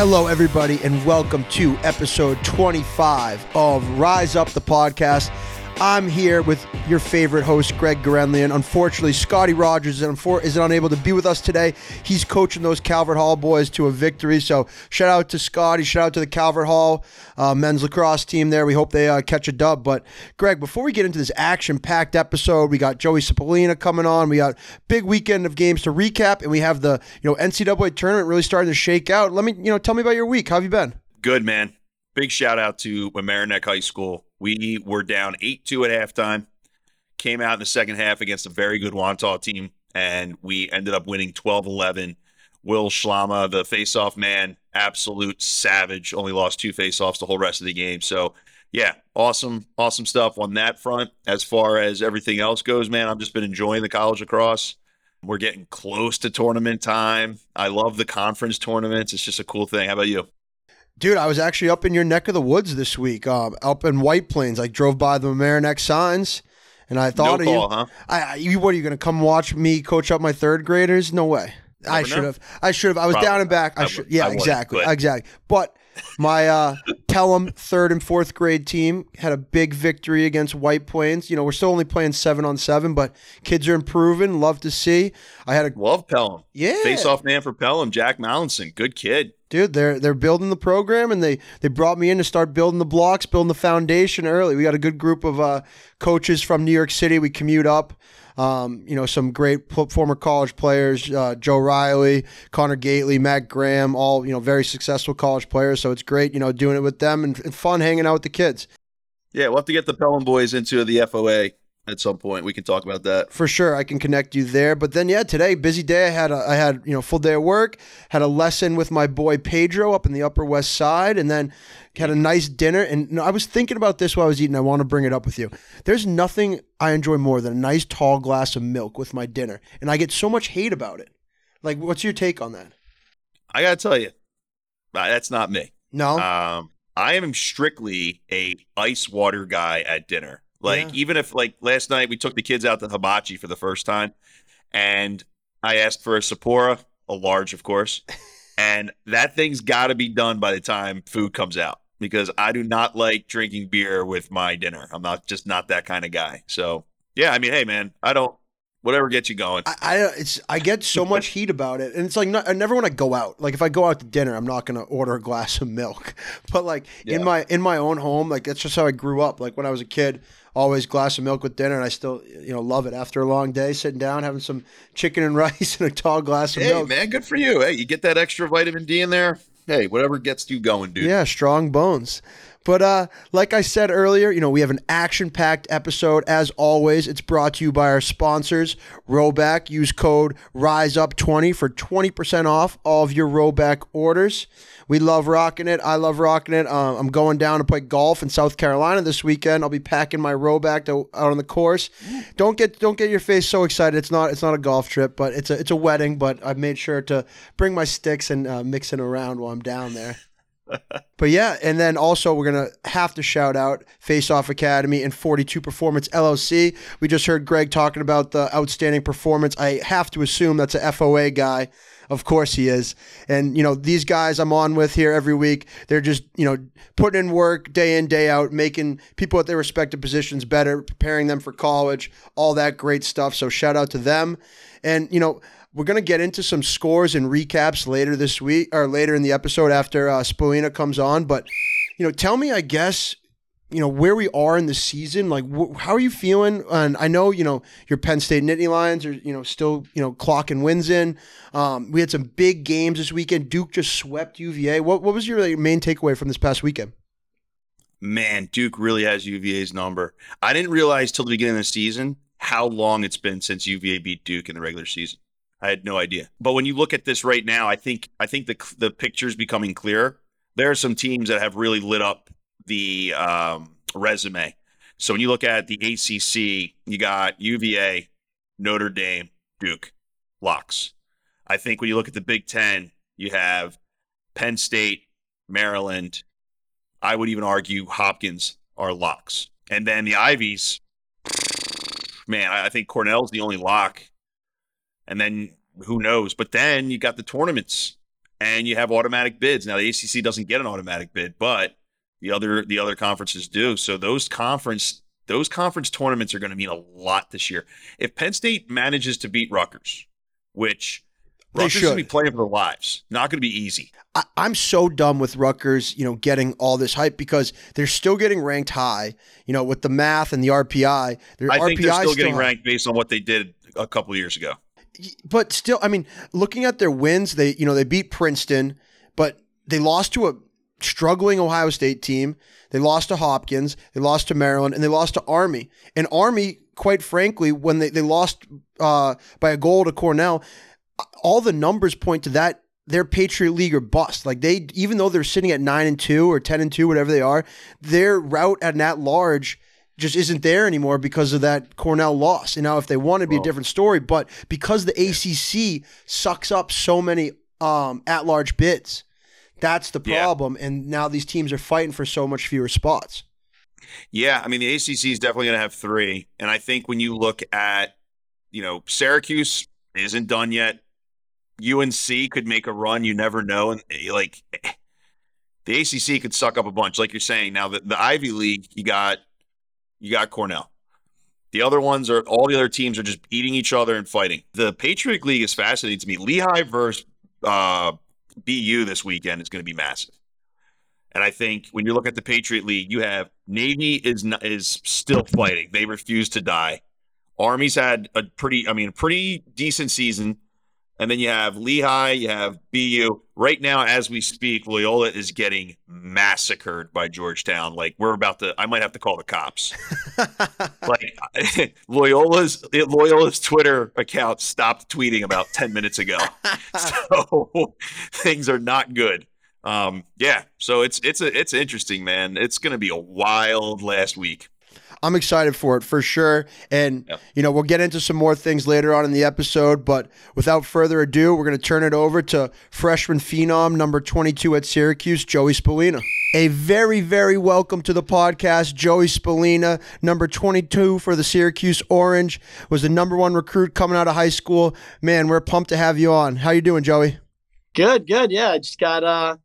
Hello, everybody, and welcome to episode 25 of Rise Up the Podcast. I'm here with your favorite host, Greg Gurenlian. Unfortunately, Scotty Rogers is, unable to be with us today. He's coaching those Calvert Hall boys to a victory. So, shout out to Scotty. Shout out to the Calvert Hall uh, men's lacrosse team there. We hope they uh, catch a dub. But, Greg, before we get into this action packed episode, we got Joey Spallina coming on. We got big weekend of games to recap, and we have the you know NCAA tournament really starting to shake out. Let me, you know, tell me about your week. How have you been? Good, man. Big shout out to Mamaroneck High School. We were down 8 2 at halftime, came out in the second half against a very good Wantagh team, and we ended up winning 12 11. Will Schlama, the faceoff man, absolute savage, only lost two faceoffs the whole rest of the game. So, yeah, awesome, awesome stuff on that front. As far as everything else goes, man, I've just been enjoying the college lacrosse. We're getting close to tournament time. I love the conference tournaments. It's just a cool thing. How about you? Dude, I was actually up in your neck of the woods this week, um, up in White Plains. I drove by the Mamaroneck signs, and I thought no of call, you. huh? I, you. What are you going to come watch me coach up my third graders? No way. I should have. I should have. I was Probably. down and back. I, I should. Yeah, I exactly, but- exactly. But my uh, Pelham third and fourth grade team had a big victory against White Plains. You know, we're still only playing seven on seven, but kids are improving. Love to see. I had a Love Pelham. yeah Face off man for Pelham, Jack Mallinson. Good kid. Dude they're they're building the program and they they brought me in to start building the blocks building the foundation early. We got a good group of uh, coaches from new york city. We commute up um, you know some great former college players uh, joe riley connor gately matt graham all you know very successful college players. So it's great you know doing it with them and, and fun hanging out with the kids. Yeah, we'll have to get the Pelham boys into the FOA at some point. We can talk about that. for sure i can connect you there but then yeah today busy day i had a, i had you know full day of work had a lesson with my boy pedro up in the upper west side and then had a nice dinner and you know, i was thinking about this while i was eating i want to bring it up with you there's nothing i enjoy more than a nice tall glass of milk with my dinner and i get so much hate about it like what's your take on that I gotta tell you, uh, that's not me. no Um, I am strictly a ice water guy at dinner. Like Yeah. even if like last night we took the kids out to hibachi for the first time, and I asked for a Sapporo, a large, of course, and that thing's got to be done by the time food comes out because I do not like drinking beer with my dinner. I'm not just not that kind of guy. So yeah, I mean, hey man, I don't whatever gets you going. I, I uh, it's I get so much heat about it, and it's like not, I never want to go out. Like if I go out to dinner, I'm not gonna order a glass of milk. But like in my in my own home, like that's just how I grew up. Like when I was a kid, always glass of milk with dinner, and I still you know love it. After a long day, sitting down having some chicken and rice and a tall glass of milk. Hey milk. man, good for you. Hey, you get that extra vitamin D in there. Hey, whatever gets you going, dude. Yeah, strong bones. But uh, like I said earlier, you know, we have an action-packed episode. As always, it's brought to you by our sponsors, Rhoback. Use code RISEUP20 for 20% off all of your Rhoback orders. We love rocking it. I love rocking it. Uh, I'm going down to play golf in South Carolina this weekend. I'll be packing my Rhoback to, out on the course. Don't get don't get your face so excited. It's not it's not a golf trip, but it's a it's a wedding. But I've made sure to bring my sticks and uh, mix it around while I'm down there. But yeah, and then also we're gonna have to shout out Face Off Academy and 42 Performance LLC. We just heard Greg talking about the outstanding performance. I have to assume that's a FOA guy. Of course he is. And you know, these guys I'm on with here every week, they're just, you know, putting in work day in, day out, making people at their respective positions better, preparing them for college, all that great stuff. So shout out to them. And you know, we're going to get into some scores and recaps later this week or later in the episode after uh, Spallina comes on. But, you know, tell me, I guess, you know, where we are in the season. Like, wh- how are you feeling? And I know, you know, your Penn State Nittany Lions are, you know, still, you know, clocking wins in. Um, we had some big games this weekend. Duke just swept UVA. What, what was your like, main takeaway from this past weekend? Man, Duke really has UVA's number. I didn't realize till the beginning of the season how long it's been since UVA beat Duke in the regular season. I had no idea. But when you look at this right now, I think I think the the picture's becoming clearer. There are some teams that have really lit up the um, resume. So when you look at the ACC, you got UVA, Notre Dame, Duke, locks. I think when you look at the Big Ten, you have Penn State, Maryland. I would even argue Hopkins are locks. And then the Ivies, man, I think Cornell's the only lock. And then who knows? But then you got the tournaments. and you have automatic bids. Now the ACC doesn't get an automatic bid, but the other the other conferences do. So those conference those conference tournaments are going to mean a lot this year. If Penn State manages to beat Rutgers, which They Rutgers going to should. be playing for their lives, not going to be easy. I, I'm so done with Rutgers, you know, getting all this hype because they're still getting ranked high, you know, with the math and the RPI. Their I RPI think they're still getting high. ranked based on what they did a couple of years ago. But still, I mean, looking at their wins, they you know they beat Princeton, but they lost to a struggling Ohio State team. They lost to Hopkins, they lost to Maryland, and they lost to Army. And Army, quite frankly, when they they lost uh, by a goal to Cornell, all the numbers point to that. They're Patriot League or bust. Like they, even though they're sitting at nine and two or ten and two, whatever they are, their route at an at large just isn't there anymore because of that Cornell loss. And now, if they want to be a different story, but because the ACC sucks up so many um, at large bids, that's the Yeah. problem. And now these teams are fighting for so much fewer spots. Yeah, I mean the ACC is definitely going to have three, and I think when you look at, you know, Syracuse isn't done yet. UNC could make a run. You never know, and eh, like the ACC could suck up a bunch, like you're saying. Now the, the Ivy League, you got you got Cornell. The other ones are all the other teams are just eating each other and fighting. The Patriot League is fascinating to me. Lehigh versus uh, BU this weekend is going to be massive. And I think when you look at the Patriot League, you have Navy is not, is still fighting. They refuse to die. Army's had a pretty, I mean, a pretty decent season. And then you have Lehigh, you have BU. Right now, as we speak, Loyola is getting massacred by Georgetown. Like we're about to, I might have to call the cops. like Loyola's Loyola's Twitter account stopped tweeting about ten minutes ago, so things are not good. Um, yeah, so it's it's a it's interesting, man. It's going to be a wild last week. I'm excited for it for sure. And, Yep. you know, we'll get into some more things later on in the episode. But without further ado, we're going to turn it over to freshman phenom number 22 at Syracuse, Joey Spallina. A very, very welcome to the podcast, Joey Spallina, number 22 for the Syracuse Orange, was the number one recruit coming out of high school. Man, we're pumped to have you on. How you doing, Joey? Good, good. Yeah, I just got uh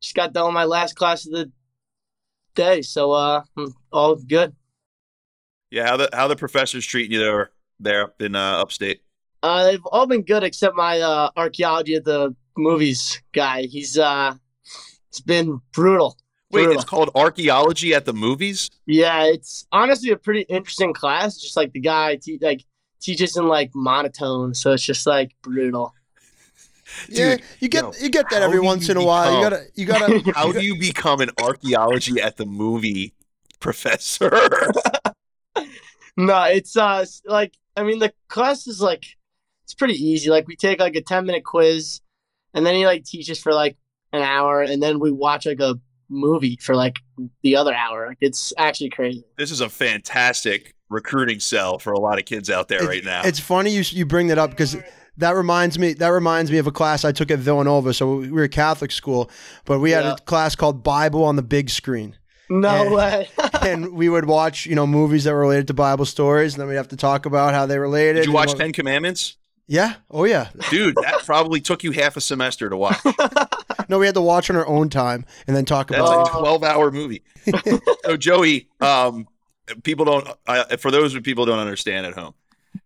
just got done with my last class of the day, so uh I'm all good. Yeah, how the how the professors treating you there there up in uh, upstate? Uh they've all been good except my uh archaeology at the movies guy. He's uh it's been brutal. Wait, Brutal. it's called archaeology at the movies. Yeah, it's honestly a pretty interesting class. Just like the guy te- like teaches in like monotone, so it's just like brutal. yeah, you get yo, you get that every once you in a while. You gotta you gotta How do you become an archaeology at the movie professor? No, it's uh like I mean the class is like it's pretty easy. Like we take like a ten minute quiz, and then he like teaches for like an hour, and then we watch like a movie for like the other hour. Like it's actually crazy. this is a fantastic recruiting cell for a lot of kids out there It- right now. It's funny you you bring that up because that reminds me that reminds me of a class I took at Villanova. So we were a Catholic school, but we had Yeah. a class called Bible on the big screen, No Yeah. way. and we would watch you know movies that were related to Bible stories, and then we'd have to talk about how they related. Did you watch what- Ten Commandments? Yeah. Oh yeah. Dude, that probably took you half a semester to watch. No, we had to watch on our own time and then talk That's about. like a 12 hour movie. so, Joey, um, people don't, uh, for those who people don't understand at home,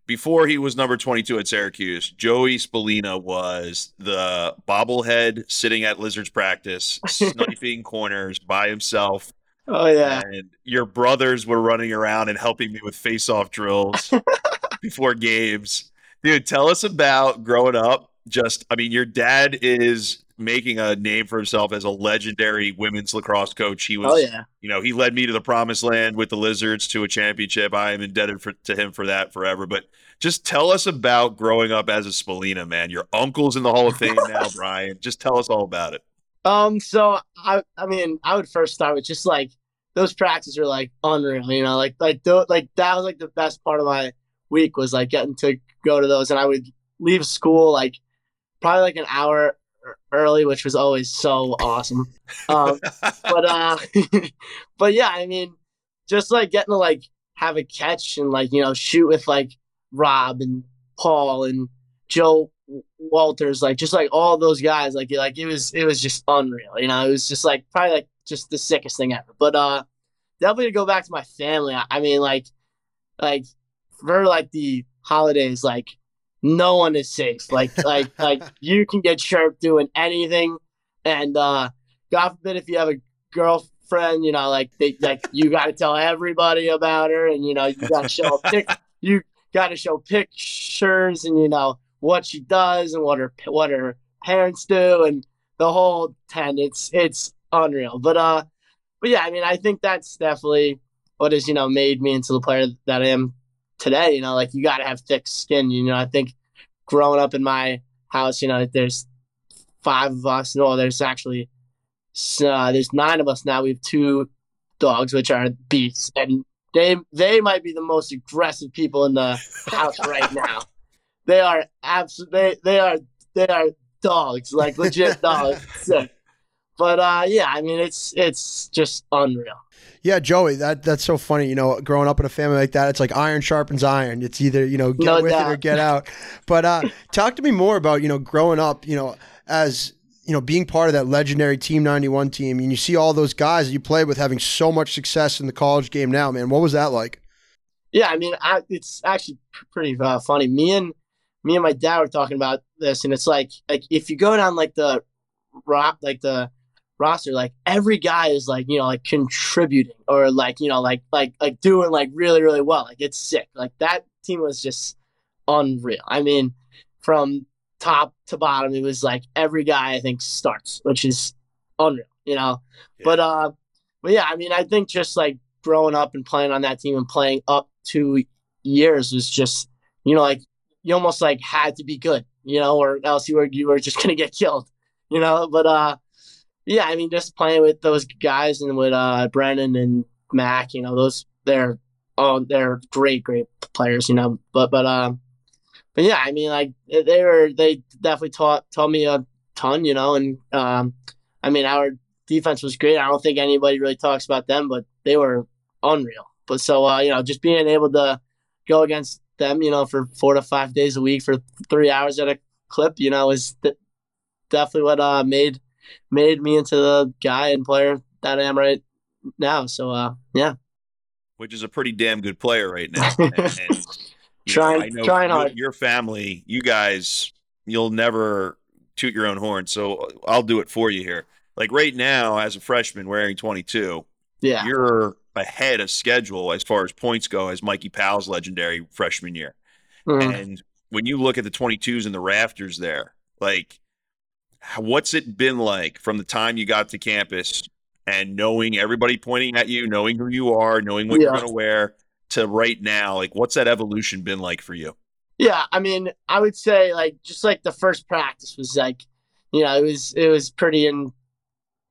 before he was number 22 at Syracuse, Joey Spallina was the bobblehead sitting at Lizards practice, sniping corners by himself. Oh yeah. And your brothers were running around and helping me with face off drills before games. Dude, tell us about growing up. Just, I mean, your dad is making a name for himself as a legendary women's lacrosse coach. He oh, was, Oh yeah. you know, he led me to the promised land with the Lizards to a championship. I am indebted for, to him for that forever. But just tell us about growing up as a Spallina, man. Your uncle's in the Hall of Fame now, Brian. Just tell us all about it. Um. So I I mean I would first start with just like those practices are like unreal. You know, like like th- like that was like the best part of my week was like getting to go to those, and I would leave school like probably like an hour early, which was always so awesome. Um, but uh, but yeah, I mean, just like getting to like have a catch and like you know shoot with like Rob and Paul and Joe Walters, like just like all those guys, like like it was it was just unreal. You know, it was just like probably like just the sickest thing ever. But uh, definitely to go back to my family. I, I mean, like like for like the holidays, like no one is safe. Like like like you can get chirped doing anything, and uh, God forbid if you have a girlfriend, you know, like they like you got to tell everybody about her, and you know you got to show pic, you got to show pictures, and you know what she does and what her what her parents do, and the whole ten. It's it's unreal. But uh, but yeah, I mean, I think that's definitely what has you know made me into the player that I am today. You know, like you got to have thick skin. You know, I think growing up in my house, you know, there's five of us. No, there's actually uh, there's nine of us now. We have two dogs, which are beasts, and they they might be the most aggressive people in the house right now. They are absolutely they, they are they are dogs, like legit dogs. But uh, yeah, I mean, it's it's just unreal. Yeah, Joey, that that's so funny. You know, growing up in a family like that, it's like iron sharpens iron. It's either you know get No with doubt. it or get out. But uh, talk to me more about you know growing up. You know, as you know, being part of that legendary Team 91 team, and you see all those guys that you played with having so much success in the college game now, man. What was that like? Yeah, I mean, I, it's actually pretty uh, funny. Me and me and my dad were talking about this, and it's like like if you go down like the rock like the roster, like every guy is like you know like contributing or like you know like like like doing like really really well. Like it's sick. Like that team was just unreal. I mean, from top to bottom, it was like every guy I think starts, which is unreal. You know, Yeah. but uh, but yeah, I mean, I think just like growing up and playing on that team and playing up two years was just you know like you almost like had to be good, you know, or else you were you were just gonna get killed, you know. But uh, yeah, I mean, just playing with those guys and with uh Brennan and Mac, you know, those they're oh they're great great players, you know. But but um, but yeah, I mean, like they were they definitely taught taught me a ton, you know, and um, I mean our defense was great. I don't think anybody really talks about them, but they were unreal. But so uh, you know, just being able to go against them, you know, for four to five days a week for three hours at a clip, you know, is th- definitely what uh made made me into the guy and player that I am right now. So uh, yeah, which is a pretty damn good player right now. And, and, Trying- know trying hard. Your family, you guys, you'll never toot your own horn. So I'll do it for you here. Like right now, as a freshman wearing 22, yeah, you're ahead of schedule as far as points go as Mikey Powell's legendary freshman year. Mhm. And when you look at the 22s and the rafters there, like, what's it been like from the time you got to campus and knowing everybody pointing at you, knowing who you are, knowing what you're going to wear to right now? Like, what's that evolution been like for you? Yeah, I mean, I would say like just like the first practice was like, you know, it was it was pretty and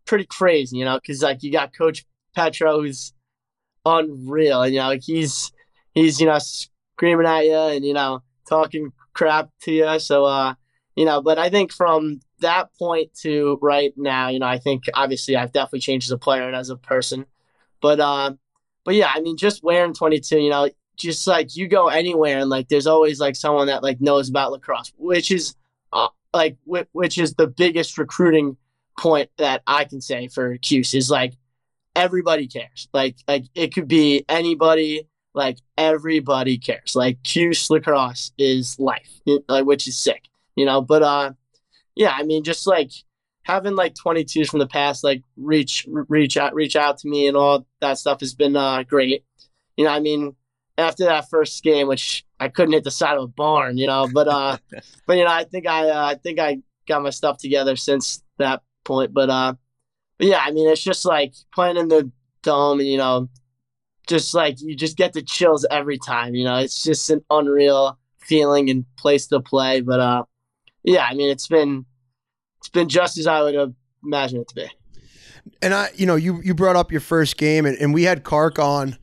pretty crazy, you know, because like you got Coach Petro who's unreal, you know, like he's he's you know screaming at you and you know talking crap to you. So uh, you know, but I think from that point to right now, you know, I think obviously I've definitely changed as a player and as a person, but uh, but yeah, I mean, just wearing twenty two, you know, just like you go anywhere and like there's always like someone that like knows about lacrosse which is uh, like wh- which is the biggest recruiting point that i can say for cuse is like everybody cares like like it could be anybody like everybody cares like cuse lacrosse is life like which is sick you know but uh yeah i mean just like having like 22s from the past like reach reach out reach out to me and all that stuff has been uh great you know i mean after that first game, which I couldn't hit the side of a barn, you know. But uh, but you know, I think I uh, I think I got my stuff together since that point. But uh, yeah, I mean, it's just like playing in the dome, and you know, just like you just get the chills every time. You know, it's just an unreal feeling and place to play. But uh, yeah, I mean, it's been it's been just as I would have imagined it to be. And I, you know, you you brought up your first game, and, and we had Kark on,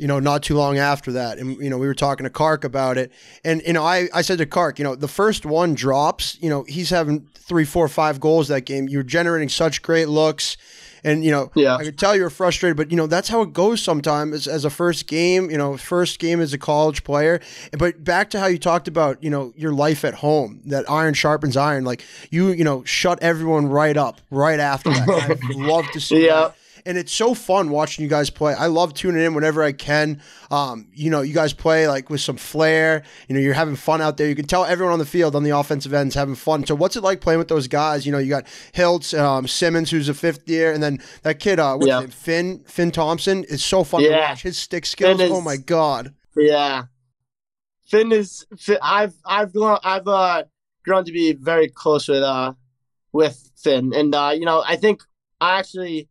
you know, not too long after that, and you know, we were talking to Kark about it, and you know, I I said to Kark, you know, the first one drops, you know, he's having three, four, five goals that game. You're generating such great looks, And you know, Yeah. I could tell you were frustrated, but you know that's how it goes sometimes as, as a first game. You know, first game as a college player. But back to how you talked about you know your life at home, that iron sharpens iron. Like you, you know, shut everyone right up right after that. I love to see Yeah. that. And it's so fun watching you guys play. I love tuning in whenever I can. Um, you know, you guys play like with some flair. You know, you're having fun out there. You can tell everyone on the field on the offensive ends having fun. So, what's it like playing with those guys? You know, you got Hiltz, um, Simmons, who's a fifth year, and then that kid, uh, Yeah. Finn, Finn Thompson. is so fun to Yeah. watch. His stick skills. Is- oh my god. Yeah. Finn is I've I've grown I've uh grown to be very close with uh with Finn. And uh, you know, I think I actually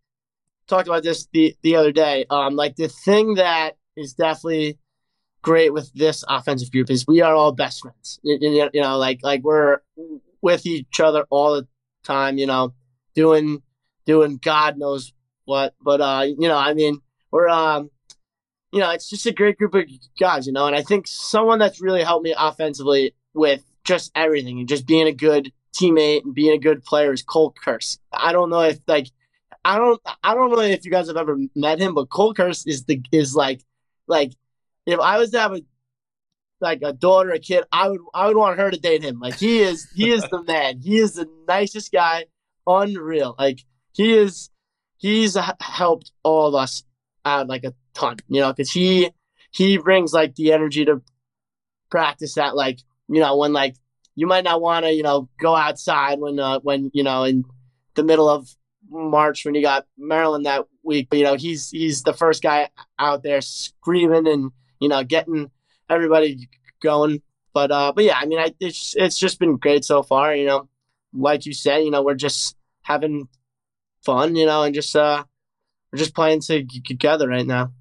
talked about this the, the other day. Um like the thing that is definitely great with this offensive group is we are all best friends. You, you- you know, like like we're with each other all the time, you know, doing doing God knows what. But uh, you know, I mean, we're um you know, it's just a great group of guys, you know, and I think someone that's really helped me offensively with just everything and just being a good teammate and being a good player is Cole Kirst. I don't know if like I don't I don't know if you guys have ever met him, but Cole Kirst is the is like like if I was to have a like a daughter, a kid, I would I would want her to date him. Like he is he is the man. He is the nicest guy, unreal. Like he is he's helped all of us out like a ton, you know, because he he brings like the energy to practice that like you know when like you might not want to you know go outside when uh when you know in the middle of March when you got Maryland that week, you know he's he's the first guy out there screaming and you know getting everybody going. But uh, but yeah, I mean, I, it's it's just been great so far. You know, like you said, you know, we're just having fun, you know, and just uh, we're just playing together right now.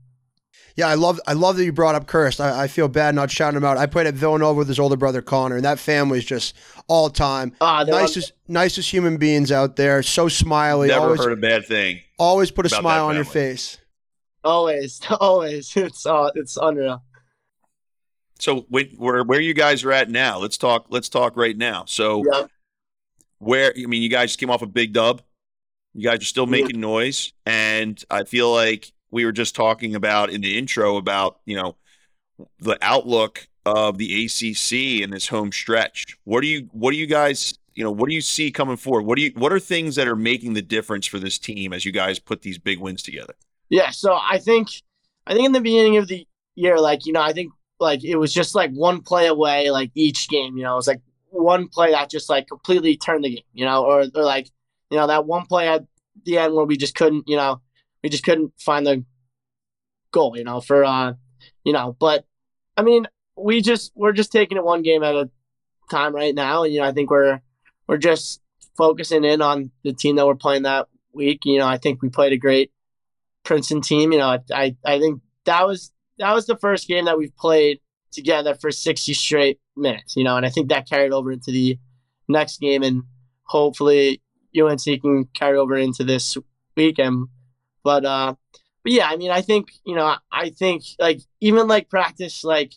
Yeah, I love I love that you brought up Kirst. I, I feel bad not shouting him out. I played at Villanova with his older brother Connor, and that family's just all time Ah, they're on- nicest nicest human beings out there. So smiley, Never always heard a bad thing. always put a smile on your face. always, always. It's uh, it's unreal. So when, where where you guys are at now? Let's talk. Let's talk right now. So Yeah. where I mean, you guys came off a big dub. You guys are still Yeah. making noise, and I feel like we were just talking about in the intro about you know the outlook of the ACC in this home stretch. What do you what do you guys you know what do you see coming forward? What do you what are things that are making the difference for this team as you guys put these big wins together? Yeah, so I think I think in the beginning of the year, like, you know, I think like it was just like one play away, like each game, you know, it was like one play that just like completely turned the game, you know, or or like, you know, that one play at the end where we just couldn't, you know, we just couldn't find the goal, you know, for uh you know, but I mean, we just we're just taking it one game at a time right now, you know, I think we're we're just focusing in on the team that we're playing that week. You know, I think we played a great Princeton team. You know, I, I I think that was that was the first game that we've played together for 60 straight minutes. You know, and I think that carried over into the next game, and hopefully UNC can carry over into this weekend. But uh, but yeah, I mean, I think you know, I, think like even like practice like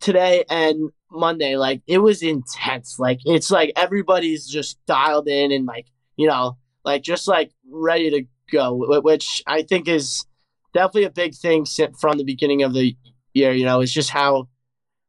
today and Monday, like it was intense. Like it's like everybody's just dialed in and like you know, like just like ready to go, which I think is definitely a big thing from the beginning of the year. You know, it's just how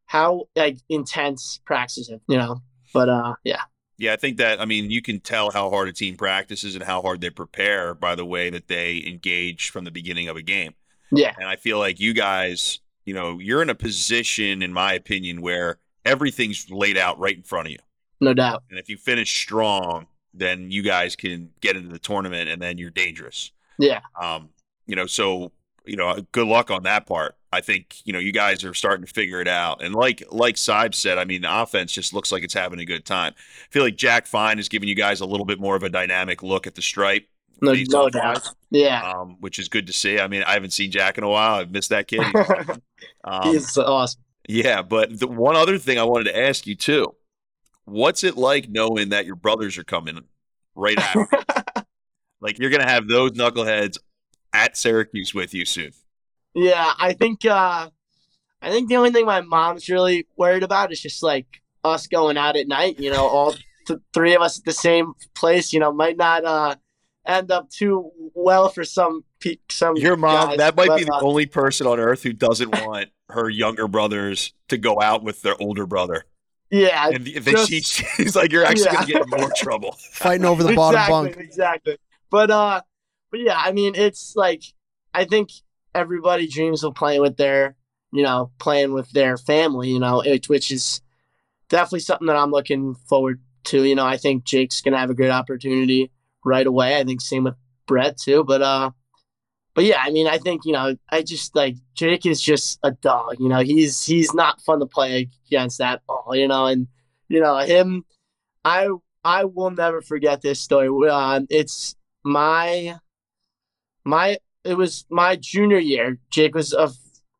how like intense practices, you know. But uh, yeah, Yeah, I think that I mean you can tell how hard a team practices and how hard they prepare by the way that they engage from the beginning of a game. yeah, And I feel like you guys, you know, you're in a position, in my opinion, where everything's laid out right in front of you. no doubt. And if you finish strong, then you guys can get into the tournament and then you're dangerous. Yeah, Um, you know, so you know, good luck on that part. I think you know you guys are starting to figure it out, and like like Saib said, I mean, the offense just looks like it's having a good time. I feel like Jack Fine is giving you guys a little bit more of a dynamic look at the stripe, no, no doubt. Yeah, um, which is good to see. I mean, I haven't seen Jack in a while. I've missed that kid. He's- um, he's awesome. yeah, but the one other thing I wanted to ask you too, what's it like knowing that your brothers are coming right after? like you're gonna have those knuckleheads at Syracuse with you soon. Yeah, I think uh I think the only thing my mom's really worried about is just like us going out at night, you know, all th- three of us at the same place, you know, might not uh end up too well for some pe- some. Your mom, guys, that might but, be the uh, only person on earth who doesn't want her younger brothers to go out with their older brother. yeah. And if they, just- she, she's like, you're actually going to get in more trouble. Fighting over the bottom exactly, bunk. Exactly. But uh, but yeah, I mean, it's like I think everybody dreams of playing with their, you know, playing with their family. You know, which is definitely something that I'm looking forward to. You know, I think Jake's gonna have a great opportunity right away. I think same with Brett too. But uh, but yeah, I mean, I think you know, I just like Jake is just a dog. You know, he's he's not fun to play against at all. You know, and you know him, I I will never forget this story. Um, it's my my it was my junior year. Jake was a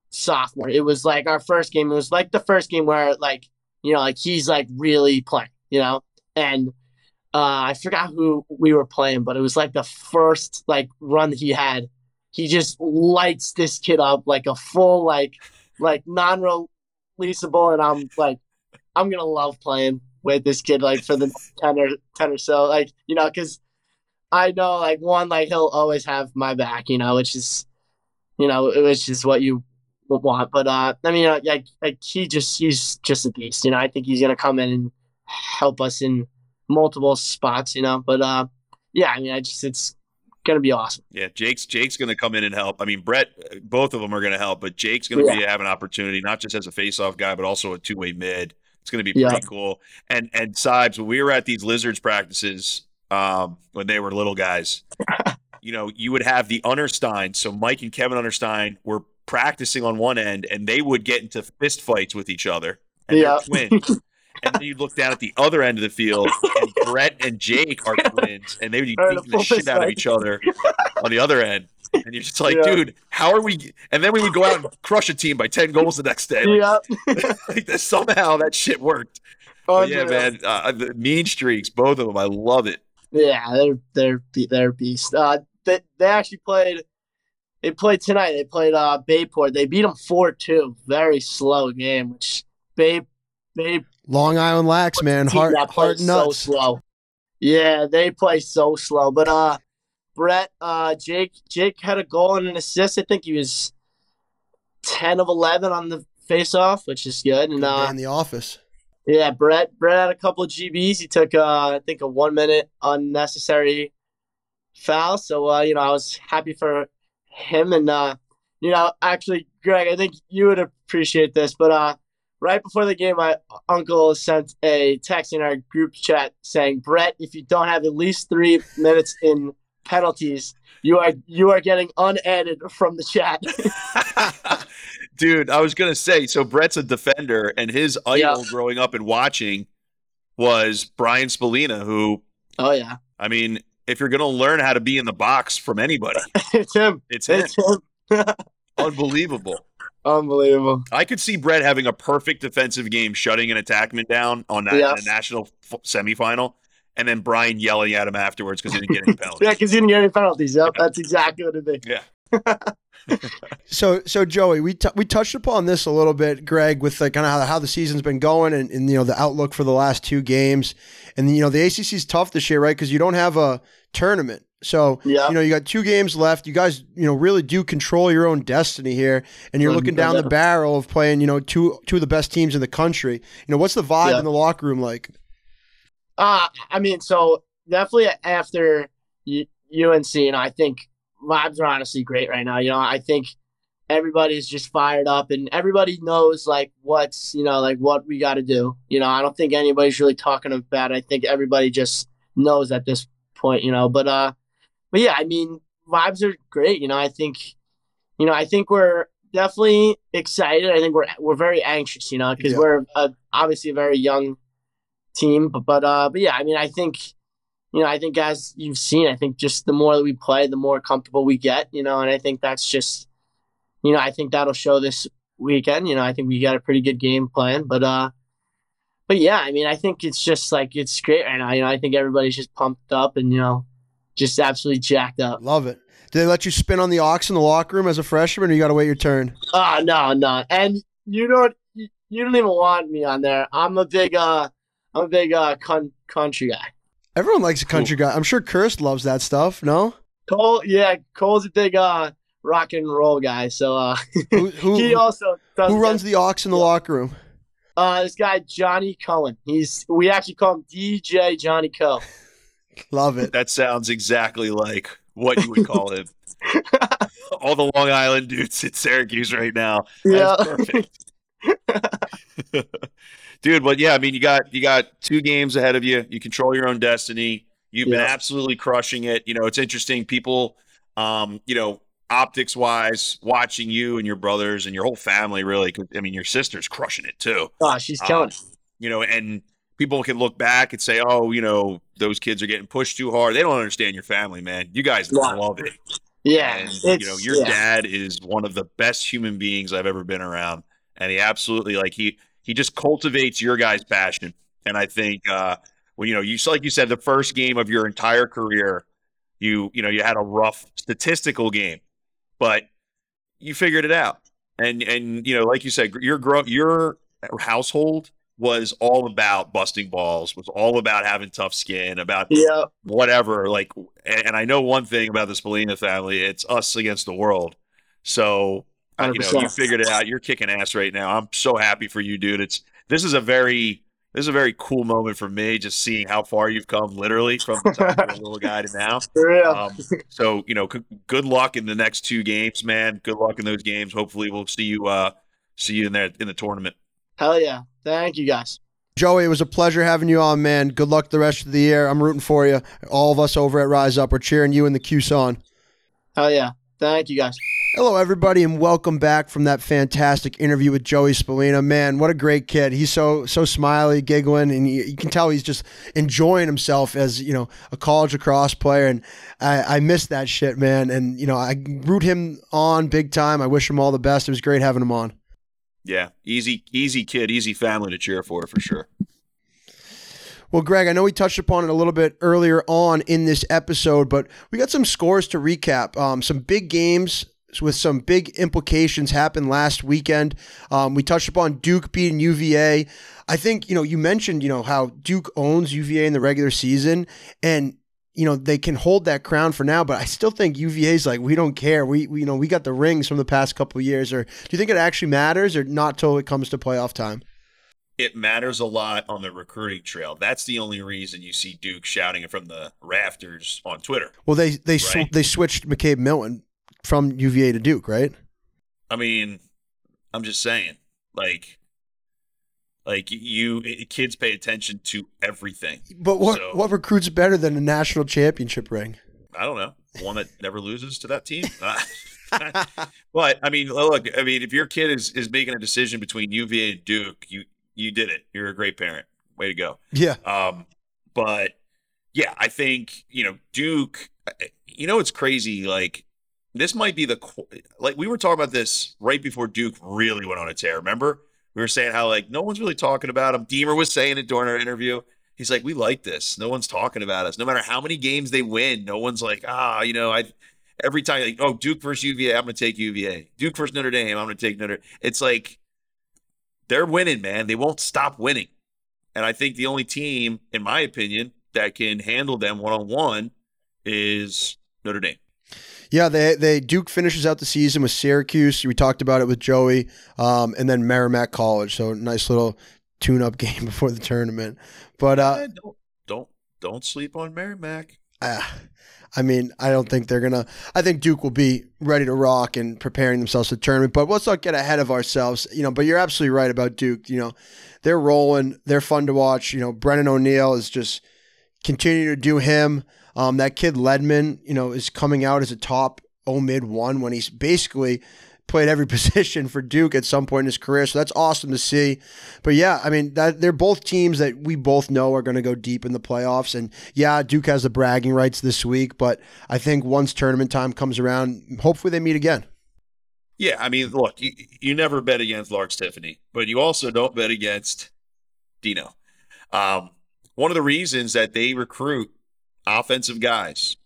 sophomore. It was like our first game. It was like the first game where like you know like he's like really playing. You know, and uh, I forgot who we were playing, but it was like the first like run he had. He just lights this kid up like a full like like non-releasable, and I'm like, I'm gonna love playing with this kid like for the ten or ten or so, like you know, because I know like one like he'll always have my back, you know, which is you know which is what you want. But uh, I mean, uh, like like he just he's just a beast, you know. I think he's gonna come in and help us in multiple spots, you know. But uh, yeah, I mean, I just it's gonna be awesome. Yeah, Jake's Jake's going to come in and help. I mean, Brett, both of them are going to help, but Jake's going to be have an opportunity not just as a face-off guy, but also a two-way mid. It's going to be Yeah. pretty cool. And and Sibes, when we were at these Lizards practices um, when they were little guys, you know, you would have the Understein. So Mike and Kevin Understein were practicing on one end, and they would get into fist fights with each other. And Yeah. twins. and then you'd look down at the other end of the field, and Brett and Jake are twins, and they would be They're in a beating the shit out of each other on the other end. And you're just like, Yeah. dude, how are we? And then we would go out and crush a team by 10 goals the next day. Like, yeah, like that, somehow that shit worked. But yeah, man. Uh, the mean streaks, both of them. I love it. Yeah, they're they're they're beast. Uh, they they actually played. They played tonight. They played uh Bayport. They beat them four two. Very slow game. Which Bay Bay Long Island Lax, man. Heart, heart plays so nuts. slow. Yeah, they play so slow. But uh, Brett, uh, Jake Jake had a goal and an assist. I think he was ten of eleven on the face off, which is good. And uh, in the office. Yeah, Brett Brett had a couple of GBs. He took uh, I think a one minute unnecessary foul. So uh, you know, I was happy for him and uh, you know, actually Greg, I think you would appreciate this, but uh right before the game my uncle sent a text in our group chat saying, Brett, if you don't have at least three minutes in penalties, you are you are getting unadded from the chat. Dude, I was gonna say, so Brett's a defender, and his idol Yeah. growing up and watching was Brian Spallina, who oh yeah. I mean, if you're gonna learn how to be in the box from anybody, it's him. it's him. It's him. Unbelievable. Unbelievable. I could see Brett having a perfect defensive game, shutting an attackman down on that Yeah. in a national f- semifinal, and then Brian yelling at him afterwards because he didn't get any penalties. Yeah, because he didn't get any penalties. Yep, that's exactly what it'd be. Yeah. So, so Joey, we t- we touched upon this a little bit, Greg, with like kind of how, how the season's been going and, and you know the outlook for the last two games, and you know the ACC is tough this year, right? Because you don't have a tournament, so Yeah. you know you got two games left. You guys, you know, really do control your own destiny here, and you're Mhm. looking down the barrel of playing, you know, two two of the best teams in the country. You know, what's the vibe Yeah. in the locker room like? Uh, I mean, so definitely after UNC, and I think vibes are honestly great right now. You know, I think everybody's just fired up and everybody knows like what's, you know, like what we got to do. You know, I don't think anybody's really talking about it. I think everybody just knows at this point, you know, but, uh, but yeah, I mean, vibes are great. You know, I think, you know, I think we're definitely excited. I think we're, we're very anxious, you know, because Yeah. we're uh, obviously a very young team, but, but, uh, but yeah, I mean, I think, you know, I think as you've seen, I think just the more that we play, the more comfortable we get, you know, and I think that's just, you know, I think that'll show this weekend. You know, I think we got a pretty good game plan, but uh, but yeah, I mean, I think it's just like it's great right now. You know, I think everybody's just pumped up and you know, just absolutely jacked up. Love it. Do they let you spin on the ox in the locker room as a freshman, or you got to wait your turn? Oh no, no, and you don't, you, you don't even want me on there. I'm a big uh, I'm a big uh, con- country guy. Everyone likes a country guy. I'm sure Kirst loves that stuff. No, Cole, yeah, Cole's a big uh rock and roll guy. So uh, who who, he also does who runs the aux in the Yeah. locker room? uh this guy Johnny Cohen. He's we actually call him DJ Johnny Co. Love it. That sounds exactly like what you would call him. All the Long Island dudes at Syracuse right now. yeah, That's perfect. Dude, but yeah, I mean you got you got two games ahead of you. You control your own destiny. You've been absolutely crushing it. You know, it's interesting. People um, you know, optics wise, watching you and your brothers and your whole family really. I mean your sister's crushing it too. oh, she's Um, killing. it. you know, and people can look back and say, "Oh, you know, those kids are getting pushed too hard." They don't understand your family, man. You guys Yeah. love it, Yeah, and you know, your yeah. dad is one of the best human beings I've ever been around, and he absolutely like he he just cultivates your guys' passion, and I think uh, well, you know, you like you said, the first game of your entire career, you you know, you had a rough statistical game, but you figured it out, and and you know, like you said, your grow your household was all about busting balls, was all about having tough skin, about Yeah, whatever. Like, and, and I know one thing about the Spallina family: it's us against the world. So, you know, you figured it out. You're kicking ass right now. I'm so happy for you, dude. It's this is a very this is a very cool moment for me, just seeing how far you've come, literally from the top of the little guy to now. for real. Um, so, you know, c- good luck in the next two games, man. Good luck in those games. Hopefully, we'll see you uh see you in there in the tournament. Hell yeah! Thank you guys. Joey, it was a pleasure having you on, man. Good luck the rest of the year. I'm rooting for you. All of us over at Rise Up, we're cheering you and the Cuse on. Hell yeah! Thank you guys. Hello, everybody, and welcome back from that fantastic interview with Joey Spallina. Man, what a great kid! He's so so smiley, giggling, and you, you can tell he's just enjoying himself as you know a college lacrosse player. And I, I miss that shit, man. And you know, I root him on big time. I wish him all the best. It was great having him on. Yeah, easy, easy kid, easy family to cheer for, for sure. Well, Greg, I know we touched upon it a little bit earlier on in this episode, but we got some scores to recap. Um, some big games with some big implications happened last weekend. Um, we touched upon Duke beating UVA. I think you know you mentioned you know how Duke owns UVA in the regular season, and you know they can hold that crown for now. But I still think UVA's like we don't care. We, we you know we got the rings from the past couple of years. Or do you think it actually matters, or not till it comes to playoff time? It matters a lot on the recruiting trail. That's the only reason you see Duke shouting it from the rafters on Twitter. Well, they they sw- they switched McCabe Milton from UVA to Duke, right? I mean, I'm just saying, like, like you kids pay attention to everything. But what So- what recruits better than a national championship ring? I don't know, one that never loses to that team. But I mean, look, I mean, if your kid is is making a decision between UVA and Duke, you you did it. You're a great parent. Way to go. yeah, Um, but yeah, I think you know Duke. You know, it's crazy. Like this might be the like we were talking about this right before Duke really went on a tear. Remember, we were saying how like no one's really talking about him. Deemer was saying it during our interview. He's like, we like this. No one's talking about us. No matter how many games they win, no one's like, ah, you know, I. Every time, like, oh, Duke versus UVA, I'm going to take UVA. Duke versus Notre Dame, I'm going to take Notre. It's like they're winning, man. They won't stop winning. And I think the only team, in my opinion, that can handle them one on one is Notre Dame. Yeah. They they Duke finishes out the season with Syracuse. We talked about it with Joey, um, and then Merrimack College. So nice little tune up game before the tournament. But uh, Eh, don't don't don't sleep on Merrimack. uh, I mean, I don't think they're gonna. I think Duke will be ready to rock and preparing themselves for the tournament. But let's not get ahead of ourselves, you know. But you're absolutely right about Duke. You know, they're rolling. They're fun to watch. You know, Brennan O'Neill is just continuing to do him. Um, that kid Ledman, you know, is coming out as a top O mid one when he's basically played every position for Duke at some point in his career. So that's awesome to see. But yeah, I mean, that they're both teams that we both know are going to go deep in the playoffs. And yeah, Duke has the bragging rights this week, but I think once tournament time comes around, hopefully they meet again. Yeah, I mean, look, you, you never bet against Lars Tiffany, but you also don't bet against Dino. Um, one of the reasons that they recruit offensive guys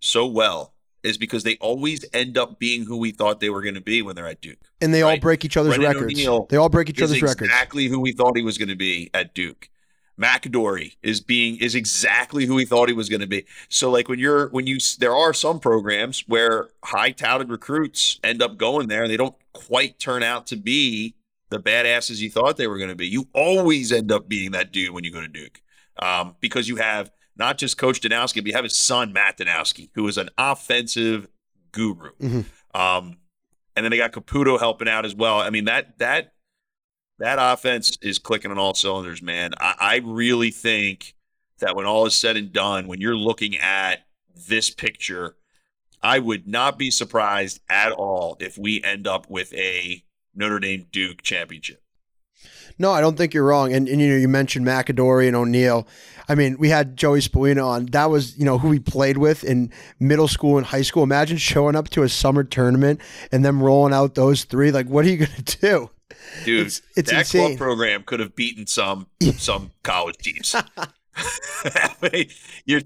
so well is because they always end up being who we thought they were going to be when they're at Duke. And they all Right. break each other's Brennan records. O'Neill They all break each other's records. exactly who we thought he was going to be at Duke. McAdorey is being is exactly who he thought he was going to be. So like when you're when you there are some programs where high touted recruits end up going there and they don't quite turn out to be the badasses you thought they were going to be. You always end up being that dude when you go to Duke um, because you have not just Coach Danowski, but you have his son Matt Danowski, who is an offensive guru. Mhm. Um, and then they got Caputo helping out as well. I mean that that that offense is clicking on all cylinders, man. I, I really think that when all is said and done, when you're looking at this picture, I would not be surprised at all if we end up with a Notre Dame Duke championship. No, I don't think you're wrong. And, and you know, you mentioned McAdorey and O'Neill. I mean, we had Joey Spallina on. That was, you know, who we played with in middle school and high school. Imagine showing up to a summer tournament and them rolling out those three. Like, what are you going to do? Dude, It's- it's that insane. club program could have beaten some some college teams. I mean, you're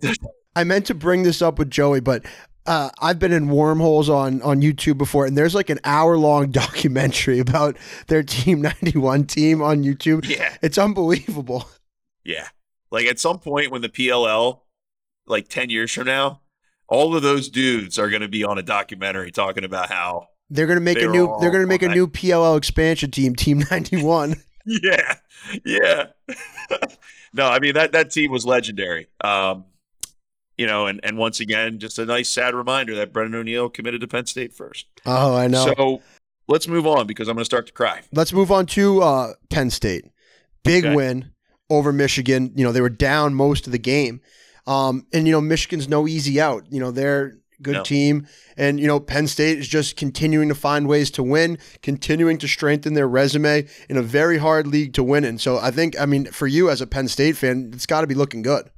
I meant to bring this up with Joey, but uh, I've been in wormholes on on YouTube before, and there's like an hour long documentary about their Team 91 team on YouTube. yeah, It's unbelievable. yeah. Like at some point when the PLL, like ten years from now, all of those dudes are going to be on a documentary talking about how They're gonna make They a new. They're gonna make a that. new PLL expansion team, Team 91. yeah, yeah. no, I mean that that team was legendary. Um, you know, and and once again, just a nice sad reminder that Brendan O'Neill committed to Penn State first. oh, I know. So let's move on because I'm going to start to cry. Let's move on to uh, Penn State. Big Okay. win over Michigan. You know, they were down most of the game. Um, and, you know, Michigan's no easy out. You know, they're a good No. team. And, you know, Penn State is just continuing to find ways to win, continuing to strengthen their resume in a very hard league to win in. So I think, I mean, for you as a Penn State fan, it's got to be looking good.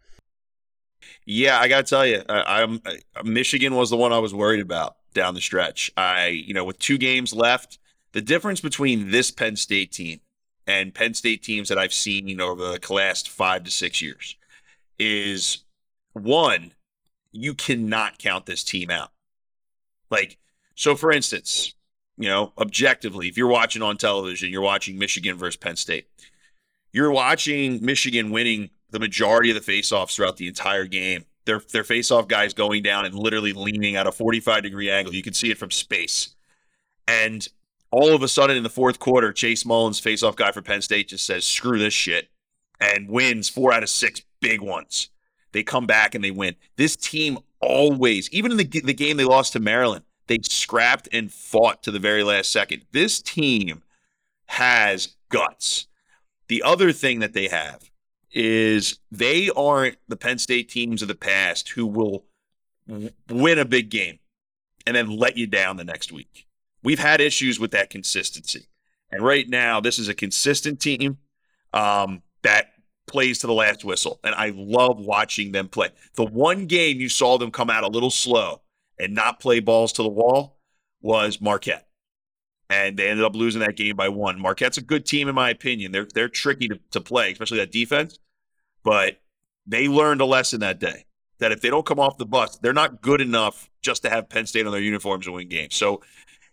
Yeah, I got to tell you, I, I'm I, Michigan was the one I was worried about down the stretch. I, you know, with two games left, the difference between this Penn State team and Penn State teams that I've seen you over the last five to six years is one, you cannot count this team out. Like, so for instance, you know, objectively, if you're watching on television, you're watching Michigan versus Penn State. You're watching Michigan winning the majority of the faceoffs throughout the entire game. Their their faceoff guys going down and literally leaning at a 45 degree angle. You can see it from space. And all of a sudden in the fourth quarter, Chase Mullins, faceoff guy for Penn State, just says, screw this shit, and wins four out of six big ones. They come back and they win. This team always, even in the, the game they lost to Maryland, they scrapped and fought to the very last second. This team has guts. The other thing that they have is they aren't the Penn State teams of the past who will win a big game and then let you down the next week. We've had issues with that consistency. And right now, this is a consistent team um, that plays to the last whistle. And I love watching them play. The one game you saw them come out a little slow and not play balls to the wall was Marquette. And they ended up losing that game by one. Marquette's a good team, in my opinion. They're they're tricky to, to play, especially that defense. But they learned a lesson that day that if they don't come off the bus, they're not good enough just to have Penn State on their uniforms and win games. So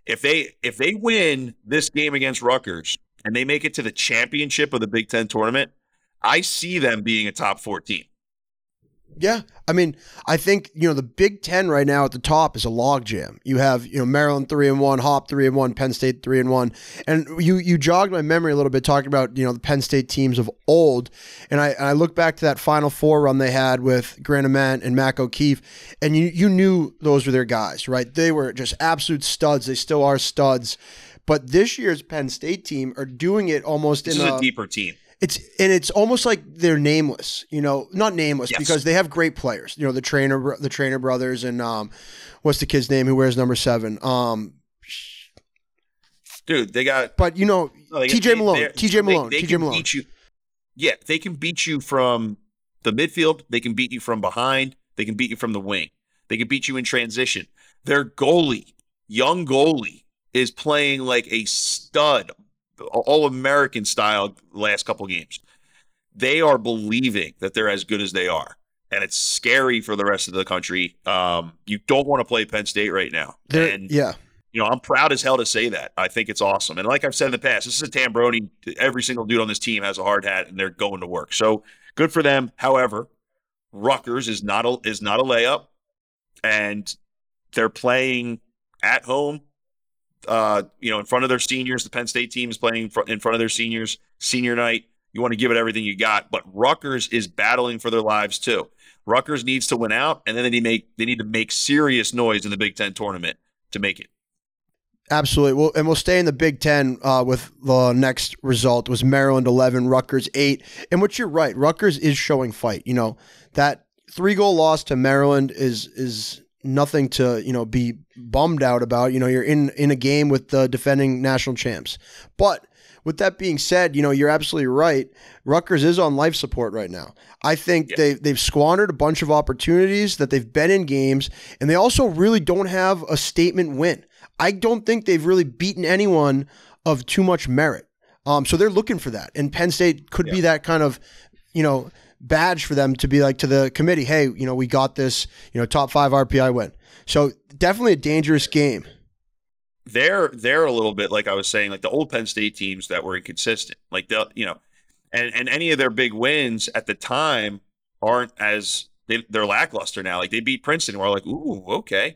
if they if they win this game against Rutgers and they make it to the championship of the Big Ten tournament, I see them being a top 14. Yeah, I mean, I think you know the Big Ten right now at the top is a logjam. You have you know Maryland three and one, Hop three and one, Penn State three and one, and you you jogged my memory a little bit talking about you know the Penn State teams of old, and I and I look back to that Final Four run they had with Grant Ament and Mac O'Keefe, and you you knew those were their guys, right? They were just absolute studs. They still are studs, but this year's Penn State team are doing it almost This in is a, a deeper team. It's and it's almost like they're nameless, you know, not nameless Yes. because they have great players. You know, the Traynor, the Traynor brothers, and um, what's the kid's name who wears number seven? Um, Dude, they got but you know, like, TJ they- Malone, TJ Malone, they TJ Malone. beat you. Yeah, they can beat you from the midfield. They can beat you from behind. They can beat you from the wing. They can beat you in transition. Their goalie, young goalie, is playing like a stud, all American style last couple games. They are believing that they're as good as they are. And it's scary for the rest of the country. Um, you don't want to play Penn State right now. They're- and yeah, you know, I'm proud as hell to say that. I think it's awesome. And like I've said in the past, this is a Tambroni. Every single dude on this team has a hard hat and they're going to work. So good for them. However, Rutgers is not a is not a layup, and they're playing at home. Uh, you know, in front of their seniors, the Penn State team is playing in front of their seniors. Senior night, you want to give it everything you got, but Rutgers is battling for their lives too. Rutgers needs to win out, and then they need make they need to make serious noise in the Big Ten tournament to make it. Absolutely. Well, and we'll stay in the Big Ten uh, with the next result was Maryland eleven, Rutgers eight. And what you're right, Rutgers is showing fight. You know that three goal loss to Maryland is is nothing to you know be bummed out about. You know you're in in a game with the defending national champs, but with that being said, you know, you're absolutely right. Rutgers is on life support right now. I think yeah. they, they've squandered a bunch of opportunities that they've been in games, and they also really don't have a statement win. I don't think they've really beaten anyone of too much merit. Um, so they're looking for that. And Penn State could yeah. be that kind of, you know, badge for them to be like to the committee, hey, you know, we got this, you know, top five RPI win. So definitely a dangerous game they're they're a little bit like I was saying, like the old Penn State teams that were inconsistent. Like the you know, and and any of their big wins at the time aren't as they, they're lackluster now. Like they beat Princeton, we're like, ooh, okay.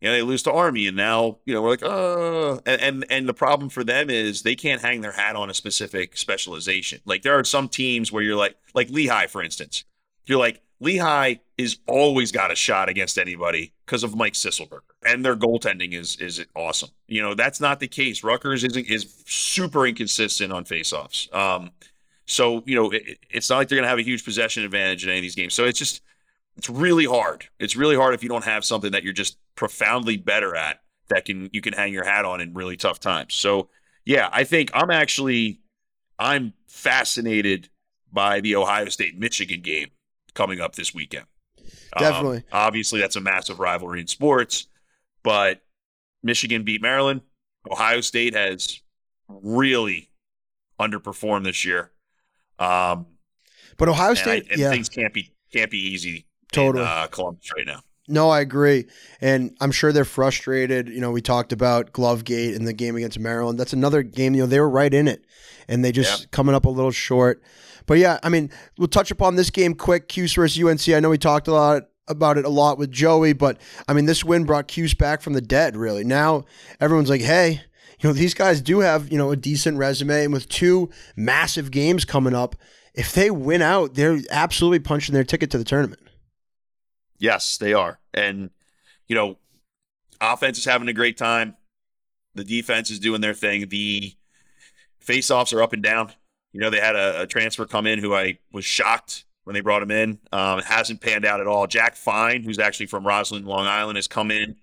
You know, they lose to Army, and now you know we're like, oh, and, and and the problem for them is they can't hang their hat on a specific specialization. Like there are some teams where you're like, like Lehigh, for instance, you're like, Lehigh is always got a shot against anybody because of Mike Sisselberger, and their goaltending is is awesome. You know that's not the case. Rutgers is is super inconsistent on faceoffs. Um, so you know it, it's not like they're to have a huge possession advantage in any of these games. So it's just it's really hard. It's really hard if you don't have something that you're just profoundly better at that can you can hang your hat on in really tough times. So yeah, I think I'm actually I'm fascinated by the Ohio State Michigan game coming up this weekend. Definitely. Um, obviously, that's a massive rivalry in sports, but Michigan beat Maryland. Ohio State has really underperformed this year. Um, but Ohio State, and, I, and yeah. things can't be can't be easy. Totally, in, uh, Columbus right now. No, I agree, and I'm sure they're frustrated. You know, we talked about Glovegate in the game against Maryland. That's another game. You know, they were right in it, and they just yeah. coming up a little short. But yeah, I mean, we'll touch upon this game quick. Cuse versus UNC. I know we talked a lot about it a lot with Joey, but I mean, this win brought Cuse back from the dead. Really, now everyone's like, hey. You know, these guys do have, you know, a decent resume and with two massive games coming up, if they win out, they're absolutely punching their ticket to the tournament. Yes, they are. And, you know, offense is having a great time. The defense is doing their thing. The faceoffs are up and down. You know, they had a, a, transfer come in who I was shocked when they brought him in. Um, it hasn't panned out at all. Jack Fine, who's actually from Roslyn, Long Island, has come in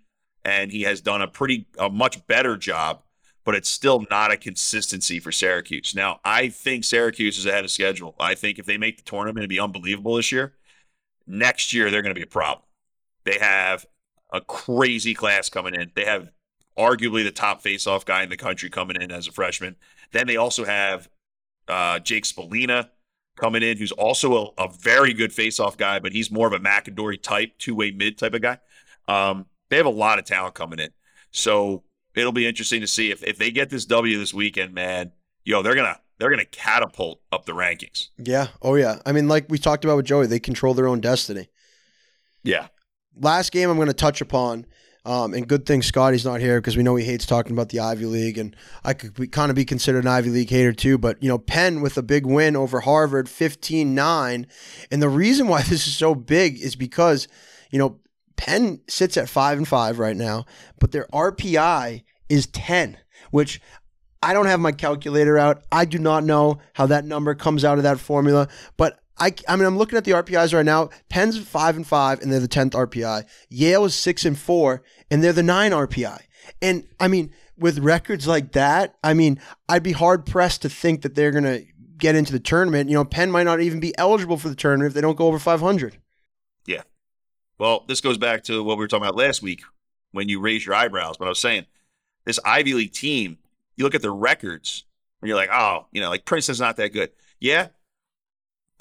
and he has done a pretty, a much better job, but it's still not a consistency for Syracuse. Now, I think Syracuse is ahead of schedule. I think if they make the tournament, it'd be unbelievable this year. Next year, they're going to be a problem. They have a crazy class coming in. They have arguably the top face-off guy in the country coming in as a freshman. Then they also have uh, Jake Spallina coming in, who's also a, a very good faceoff guy, but he's more of a McAdorey type, two way mid type of guy. Um, they have a lot of talent coming in. So it'll be interesting to see if, if they get this W this weekend, man, yo, they're gonna they're gonna catapult up the rankings. Yeah. Oh yeah. I mean, like we talked about with Joey, they control their own destiny. Yeah. Last game I'm gonna touch upon um, and good thing Scotty's not here because we know he hates talking about the Ivy League, and I could kind of be considered an Ivy League hater too. But you know, Penn with a big win over Harvard, 15-9. and the reason why this is so big is because you know Penn sits at five and five right now, but their RPI is ten, which I don't have my calculator out. I do not know how that number comes out of that formula, but I, I mean, I'm looking at the RPIs right now. Penn's five and five, and they're the tenth RPI. Yale is six and four, and they're the nine RPI. And I mean, with records like that, I mean, I'd be hard pressed to think that they're gonna get into the tournament. You know, Penn might not even be eligible for the tournament if they don't go over 500. Yeah. Well, this goes back to what we were talking about last week when you raised your eyebrows. But I was saying, this Ivy League team, you look at the records, and you're like, oh, you know, like Princeton's not that good. Yeah,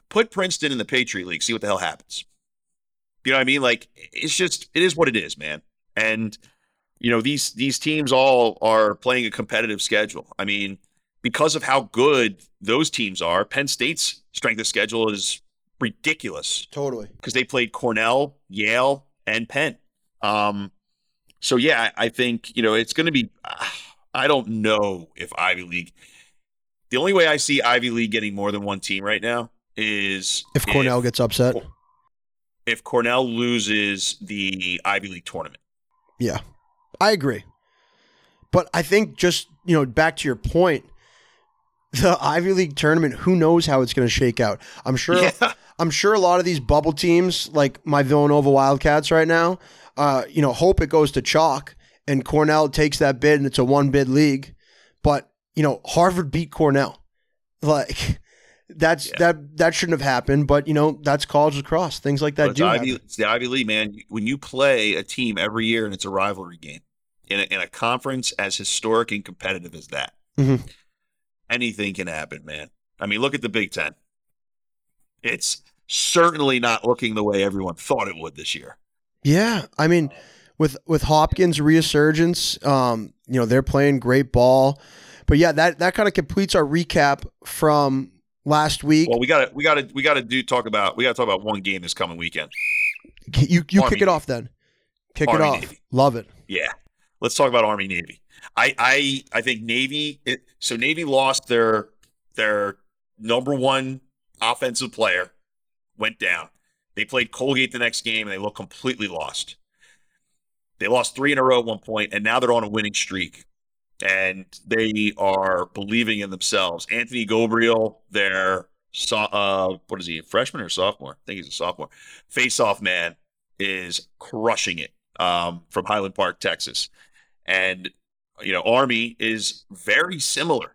put Princeton in the Patriot League, see what the hell happens. You know what I mean? Like it's just it is what it is, man. And you know these these teams all are playing a competitive schedule. I mean, because of how good those teams are, Penn State's strength of schedule is ridiculous Totally. because they played Cornell, Yale, and Penn. Um, so yeah, I I think you know it's going to be. I don't know if Ivy League. The only way I see Ivy League getting more than one team right now is If Cornell gets upset. if Cornell loses the Ivy League tournament. Yeah, I agree. But I think just, you know, back to your point, the Ivy League tournament, who knows how it's going to shake out. I'm sure Yeah. I'm sure a lot of these bubble teams like my Villanova Wildcats right now, uh, you know, hope it goes to chalk and Cornell takes that bid and it's a one bid league. But, you know, Harvard beat Cornell. Like that's Yeah. that that shouldn't have happened, but you know, that's college lacrosse. Things like that do Ivy, it's the Ivy League, man. When you play a team every year and it's a rivalry game in a, in a conference as historic and competitive as that, Mhm. anything can happen, man. I mean, look at the Big Ten. It's certainly not looking the way everyone thought it would this year. Yeah, I mean, with with Hopkins resurgence, um, you know they're playing great ball, but yeah, that that kind of completes our recap from last week. Well, we got to we got to we got to do talk about we got to talk about one game this coming weekend. you you Army kick it off then. Kick Army it off. Navy. Love it. Yeah. Let's talk about Army Navy. I I I think Navy it, so Navy lost their their number one offensive player went down. They played Colgate the next game and they looked completely lost. They lost 3 in a row at one point and now they're on a winning streak. And they are believing in themselves. Anthony Gobriel, their so, uh what is he, a freshman or sophomore? I think he's a sophomore. Face off man is crushing it um, from Highland Park, Texas. And, you know, Army is very similar,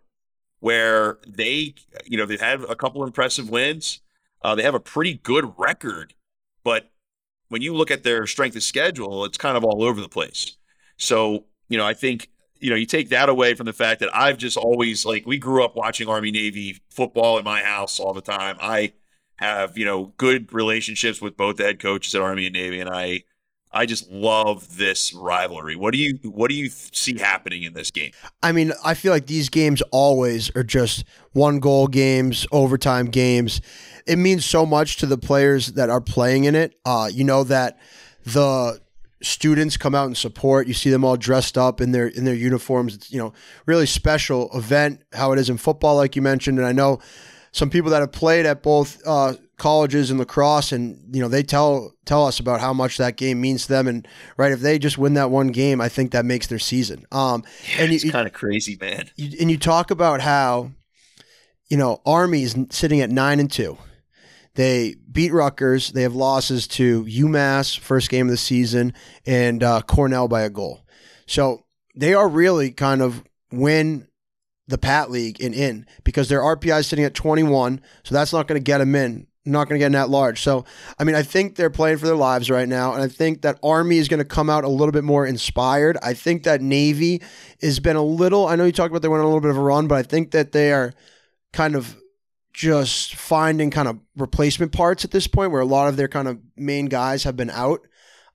where they, you know, they've had a couple impressive wins. Uh, they have a pretty good record, but when you look at their strength of schedule, it's kind of all over the place. So, you know, I think, you know, you take that away from the fact that I've just always, like, we grew up watching Army Navy football in my house all the time. I have, you know, good relationships with both the head coaches at Army and Navy, and I, I just love this rivalry. What do you what do you see happening in this game? I mean, I feel like these games always are just one goal games, overtime games. It means so much to the players that are playing in it. Uh, you know that the students come out and support. You see them all dressed up in their in their uniforms. It's you know really special event. How it is in football, like you mentioned, and I know some people that have played at both uh, colleges in lacrosse, and you know they tell tell us about how much that game means to them. And right, if they just win that one game, I think that makes their season. Um, and it's kind of crazy, man. you, and you talk about how you know Army is sitting at nine and two. They beat Rutgers. They have losses to UMass first game of the season and uh, Cornell by a goal. So they are really kind of win the Pat League and in because their RPI is sitting at 21. So that's not going to get them in. Not going to get in that large. So, I mean, I think they're playing for their lives right now. And I think that Army is going to come out a little bit more inspired. I think that Navy has been a little, I know you talked about they went on a little bit of a run, but I think that they are kind of just finding kind of replacement parts at this point where a lot of their kind of main guys have been out.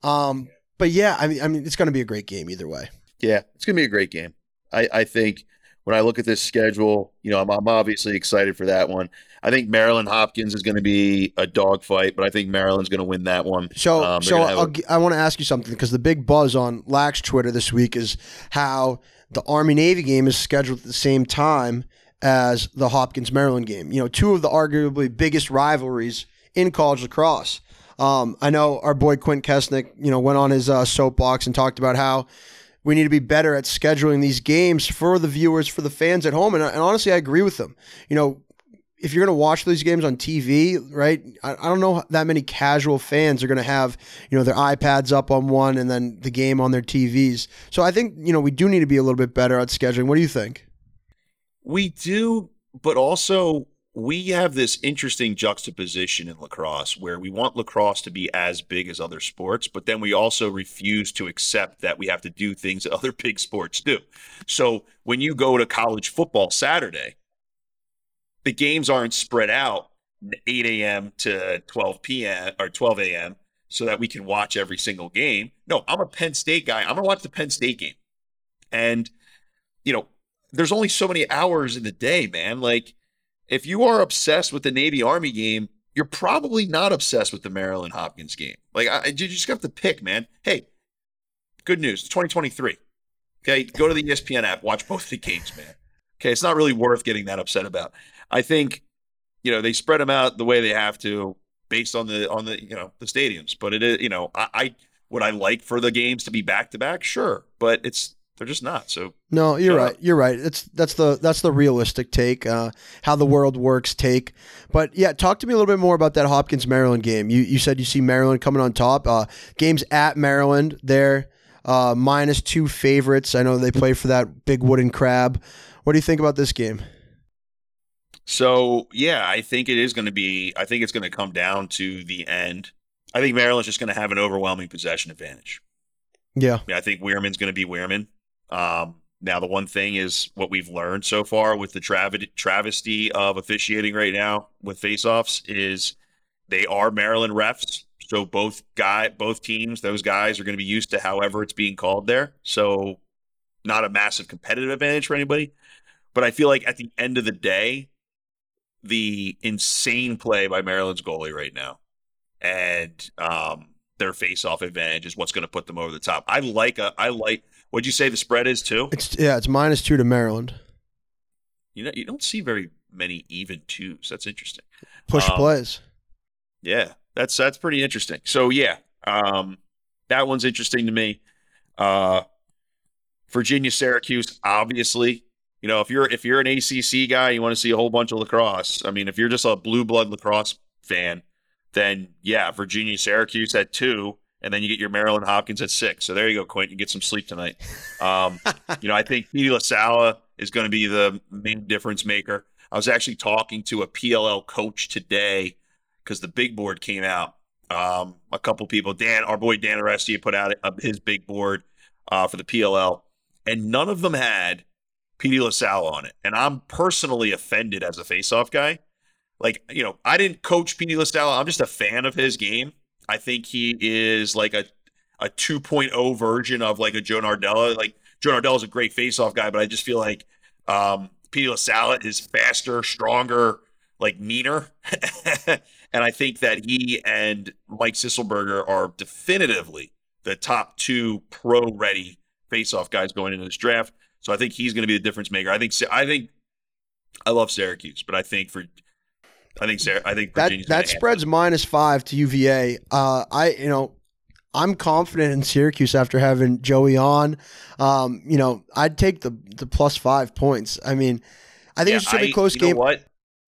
Um, but yeah, I mean, I mean, it's going to be a great game either way. Yeah, it's gonna be a great game. I, I think when I look at this schedule, you know, I'm, I'm obviously excited for that one. I think Maryland Hopkins is going to be a dogfight, but I think Maryland's going to win that one. So, Um, so a- gi- I want to ask you something because the big buzz on Lax Twitter this week is how the Army Navy game is scheduled at the same time as the Hopkins Maryland game. You know, two of the arguably biggest rivalries in college lacrosse. Um, I know our boy Quint Kessenich, you know, went on his uh, soapbox and talked about how we need to be better at scheduling these games for the viewers, for the fans at home. And, and honestly, I agree with them. You know, if you're going to watch these games on TV, right? I, I don't know that many casual fans are going to have, you know, their iPads up on one and then the game on their TVs. So I think, you know, we do need to be a little bit better at scheduling. What do you think? We do, but also we have this interesting juxtaposition in lacrosse where we want lacrosse to be as big as other sports, but then we also refuse to accept that we have to do things that other big sports do. So when you go to college football Saturday, the games aren't spread out 8 a.m. to 12 p.m. or 12 a.m. so that we can watch every single game. No, I'm a Penn State guy. I'm going to watch the Penn State game. And, you know, there's only so many hours in the day, man. Like, if you are obsessed with the Navy Army game, you're probably not obsessed with the Maryland Hopkins game. Like, I, you just have to pick, man. Hey, good news. It's 2023. Okay, go to the ESPN app, watch both the games, man. Okay, it's not really worth getting that upset about. I think, you know, they spread them out the way they have to based on the on the you know the stadiums. But it is, you know, I, I would I like for the games to be back to back, sure, but it's they're just not. So No, you're right. up. You're right. It's that's the that's the realistic take, uh, how the world works take. But yeah, talk to me a little bit more about that Hopkins Maryland game. You you said you see Maryland coming on top. Uh, games at Maryland, they're uh, minus two favorites. I know they play for that big wooden crab. What do you think about this game? So yeah, I think it is going to be. I think it's going to come down to the end. I think Maryland's just going to have an overwhelming possession advantage. Yeah, Yeah, I think Wierman's going to be Wierman. Um, now, the one thing is what we've learned so far with the trav- travesty of officiating right now with faceoffs is they are Maryland refs. So both guy, both teams, those guys are going to be used to however it's being called there. So not a massive competitive advantage for anybody. But I feel like at the end of the day, the insane play by Maryland's goalie right now and um, their face-off advantage is what's going to put them over the top. I like a, I like. What'd you say the spread is too? it's yeah, it's minus two to Maryland. You know, you don't see very many even twos. That's interesting. Push Um, plays. Yeah, that's that's pretty interesting. So yeah, um, that one's interesting to me. Uh, Virginia, Syracuse, obviously. You know, if you're if you're an ACC guy, you want to see a whole bunch of lacrosse. I mean, if you're just a blue blood lacrosse fan, then yeah, Virginia, Syracuse at two, and then you get your Maryland Hopkins at six. So there you go, Quint. You get some sleep tonight. Um, you know, I think Petey LaSalla is going to be the main difference maker. I was actually talking to a PLL coach today because the big board came out. Um, a couple people, Dan, our boy Dan Aresti put out his big board uh, for the PLL, and none of them had Petey LaSalla on it. And I'm personally offended as a face-off guy. Like, you know, I didn't coach Petey LaSalla. I'm just a fan of his game. I think he is like a a 2.0 version of like a Joe Nardella. Like Joe Nardella is a great face-off guy, but I just feel like um, Petey LaSalla is faster, stronger, like meaner. and I think that he and Mike Sisselberger are definitively the top two pro-ready face-off guys going into this draft. So I think he's going to be the difference maker. I think I think I love Syracuse, but I think for I think Sarah, I think That Virginia's that handle spread's minus five to UVA. Uh, I you know I'm confident in Syracuse after having Joey on. Um, you know I'd take the the plus five points. I mean, I think Yeah, it's gonna be a close game. what?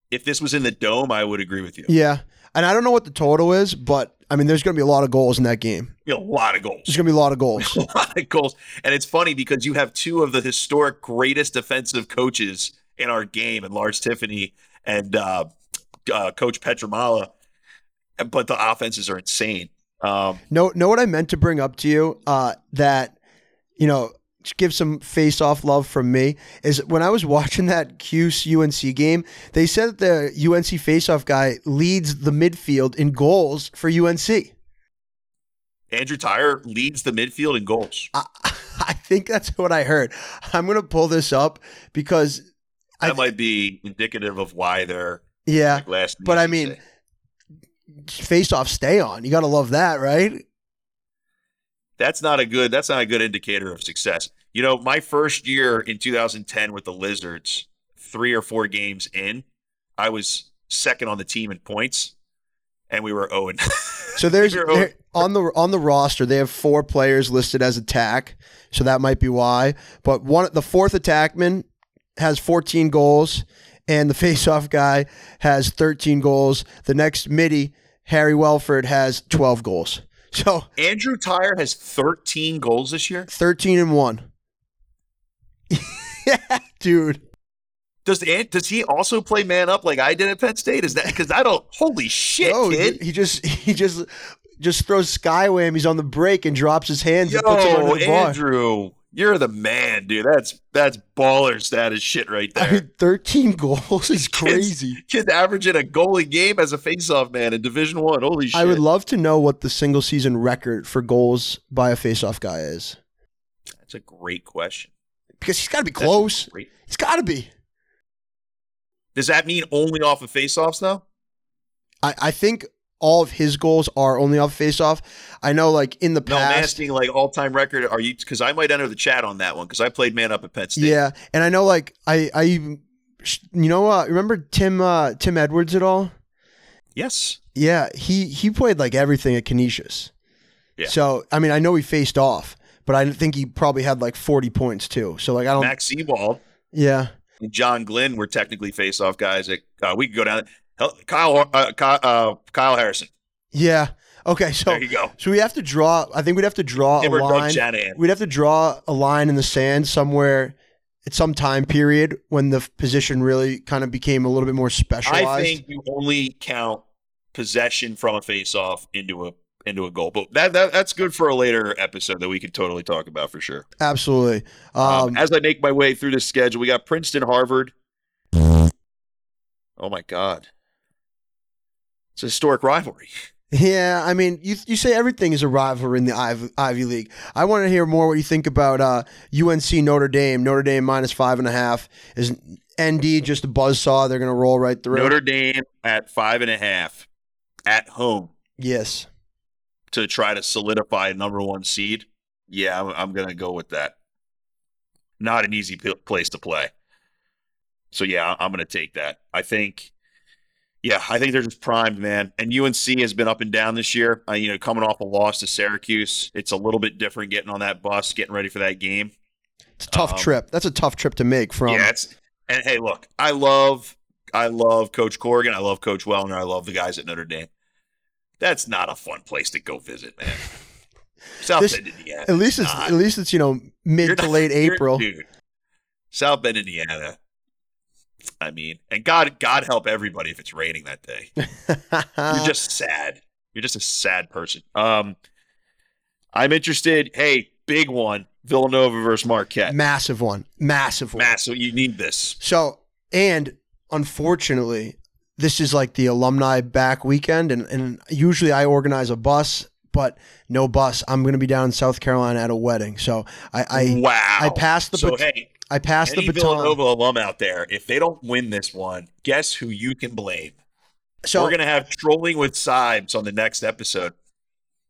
If this was in the dome, I would agree with you. Yeah, and I don't know what the total is, but I mean, there's gonna be a lot of goals in that game. A lot of goals. There's gonna be a lot of goals. a lot of goals. And it's funny because you have two of the historic greatest defensive coaches in our game, and Lars Tiffany and uh, uh, Coach Petramala. But the offenses are insane. Um, know know what I meant to bring up to you? Uh, that you know, give some face off love from me is when I was watching that Cuse UNC game, they said that the UNC face off guy leads the midfield in goals for UNC. Andrew Tyre leads the midfield in goals. I, I think that's what I heard. I'm gonna pull this up because That I- might be indicative of why they're yeah, like last. but I mean, face off stay on. You gotta love that, right? that's not a good. That's not a good indicator of success. You know, my first year in 2010 with the Lizards, three or four games in, I was second on the team in points, and we were 0 So there's You're oh there, on the on the roster they have four players listed as attack, so that might be why. But one the fourth attackman has 14 goals, and the faceoff guy has 13 goals. The next midi Harry Welford has 12 goals. So Andrew Tyre has 13 goals this year. 13 and one. yeah, dude. Does Ant- does he also play man up like I did at Penn State? Is that because I don't? Holy shit, No, kid! he just he just just throws sky whammies on the break and drops his hands Yo, and puts them under the bar. You're the man, dude. That's that's baller status shit right there. I mean, 13 goals is crazy. Kid's averaging a goal a game as a faceoff man in Division One. Holy shit! I would love to know what the single season record for goals by a faceoff guy is. That's a great question. Because he's got to be close. great- He's got to be. Does that mean only off of faceoffs though? I, I think all of his goals are only off face-off. I know, like in the past, No, I'm asking like all time record. Are you? Because I might enter the chat on that one because I played man up at Penn State. yeah, and I know, like I, I, you know, uh, remember Tim, uh, Tim Edwards at all? Yes. Yeah, he he played like everything at Canisius. Yeah. So I mean, I know he faced off, but I think he probably had like forty points too. So like I don't. Max Seibald yeah. John Glenn were technically face off guys. That, uh, we could go down. Hell, Kyle uh, Kyle, uh, Kyle Harrison. Yeah. Okay. So there you go. so we have to draw. I think we'd have to draw Him a or line. Shanahan. We'd have to draw a line in the sand somewhere at some time period when the position really kind of became a little bit more specialized. I think you only count possession from a face off into a into a goal. But that, that that's good for a later episode that we could totally talk about for sure. Absolutely. Um, Um, as I make my way through the schedule, we got Princeton, Harvard. Oh my God, it's a historic rivalry. yeah, I mean, you you say everything is a rivalry in the Ivy, Ivy League. I want to hear more what you think about uh, UNC Notre Dame. Notre Dame minus five and a half. Is ND just a buzzsaw? They're going to roll right through. Notre Dame at five and a half at home yes. to try to solidify a number one seed. Yeah, I'm, I'm going to go with that. Not an easy p- place to play. So yeah, I'm going to take that. I think, yeah, I think they're just primed, man. And UNC has been up and down this year. Uh, you know, coming off a loss to Syracuse, it's a little bit different getting on that bus, getting ready for that game. It's a tough Um, trip. That's a tough trip to make from. yeah, it's and hey, look, I love, I love Coach Corrigan, I love Coach Wellner, I love the guys at Notre Dame. That's not a fun place to go visit, man. South This- Bend, Indiana. at least it's not. at least it's you know mid You're to not- late April. dude. South Bend, Indiana. I mean, and God, God help everybody if it's raining that day. You're just sad. You're just a sad person. Um, I'm interested. Hey, big one: Villanova versus Marquette. massive one, massive one. Massive. You need this. So, and unfortunately, this is like the alumni back weekend, and, and usually I organize a bus, but no bus. I'm going to be down in South Carolina at a wedding, so I I, wow. I passed the So hey, I pass any the baton. Villanova alum out there, if they don't win this one, guess who you can blame? so We're gonna have trolling with Sibes on the next episode.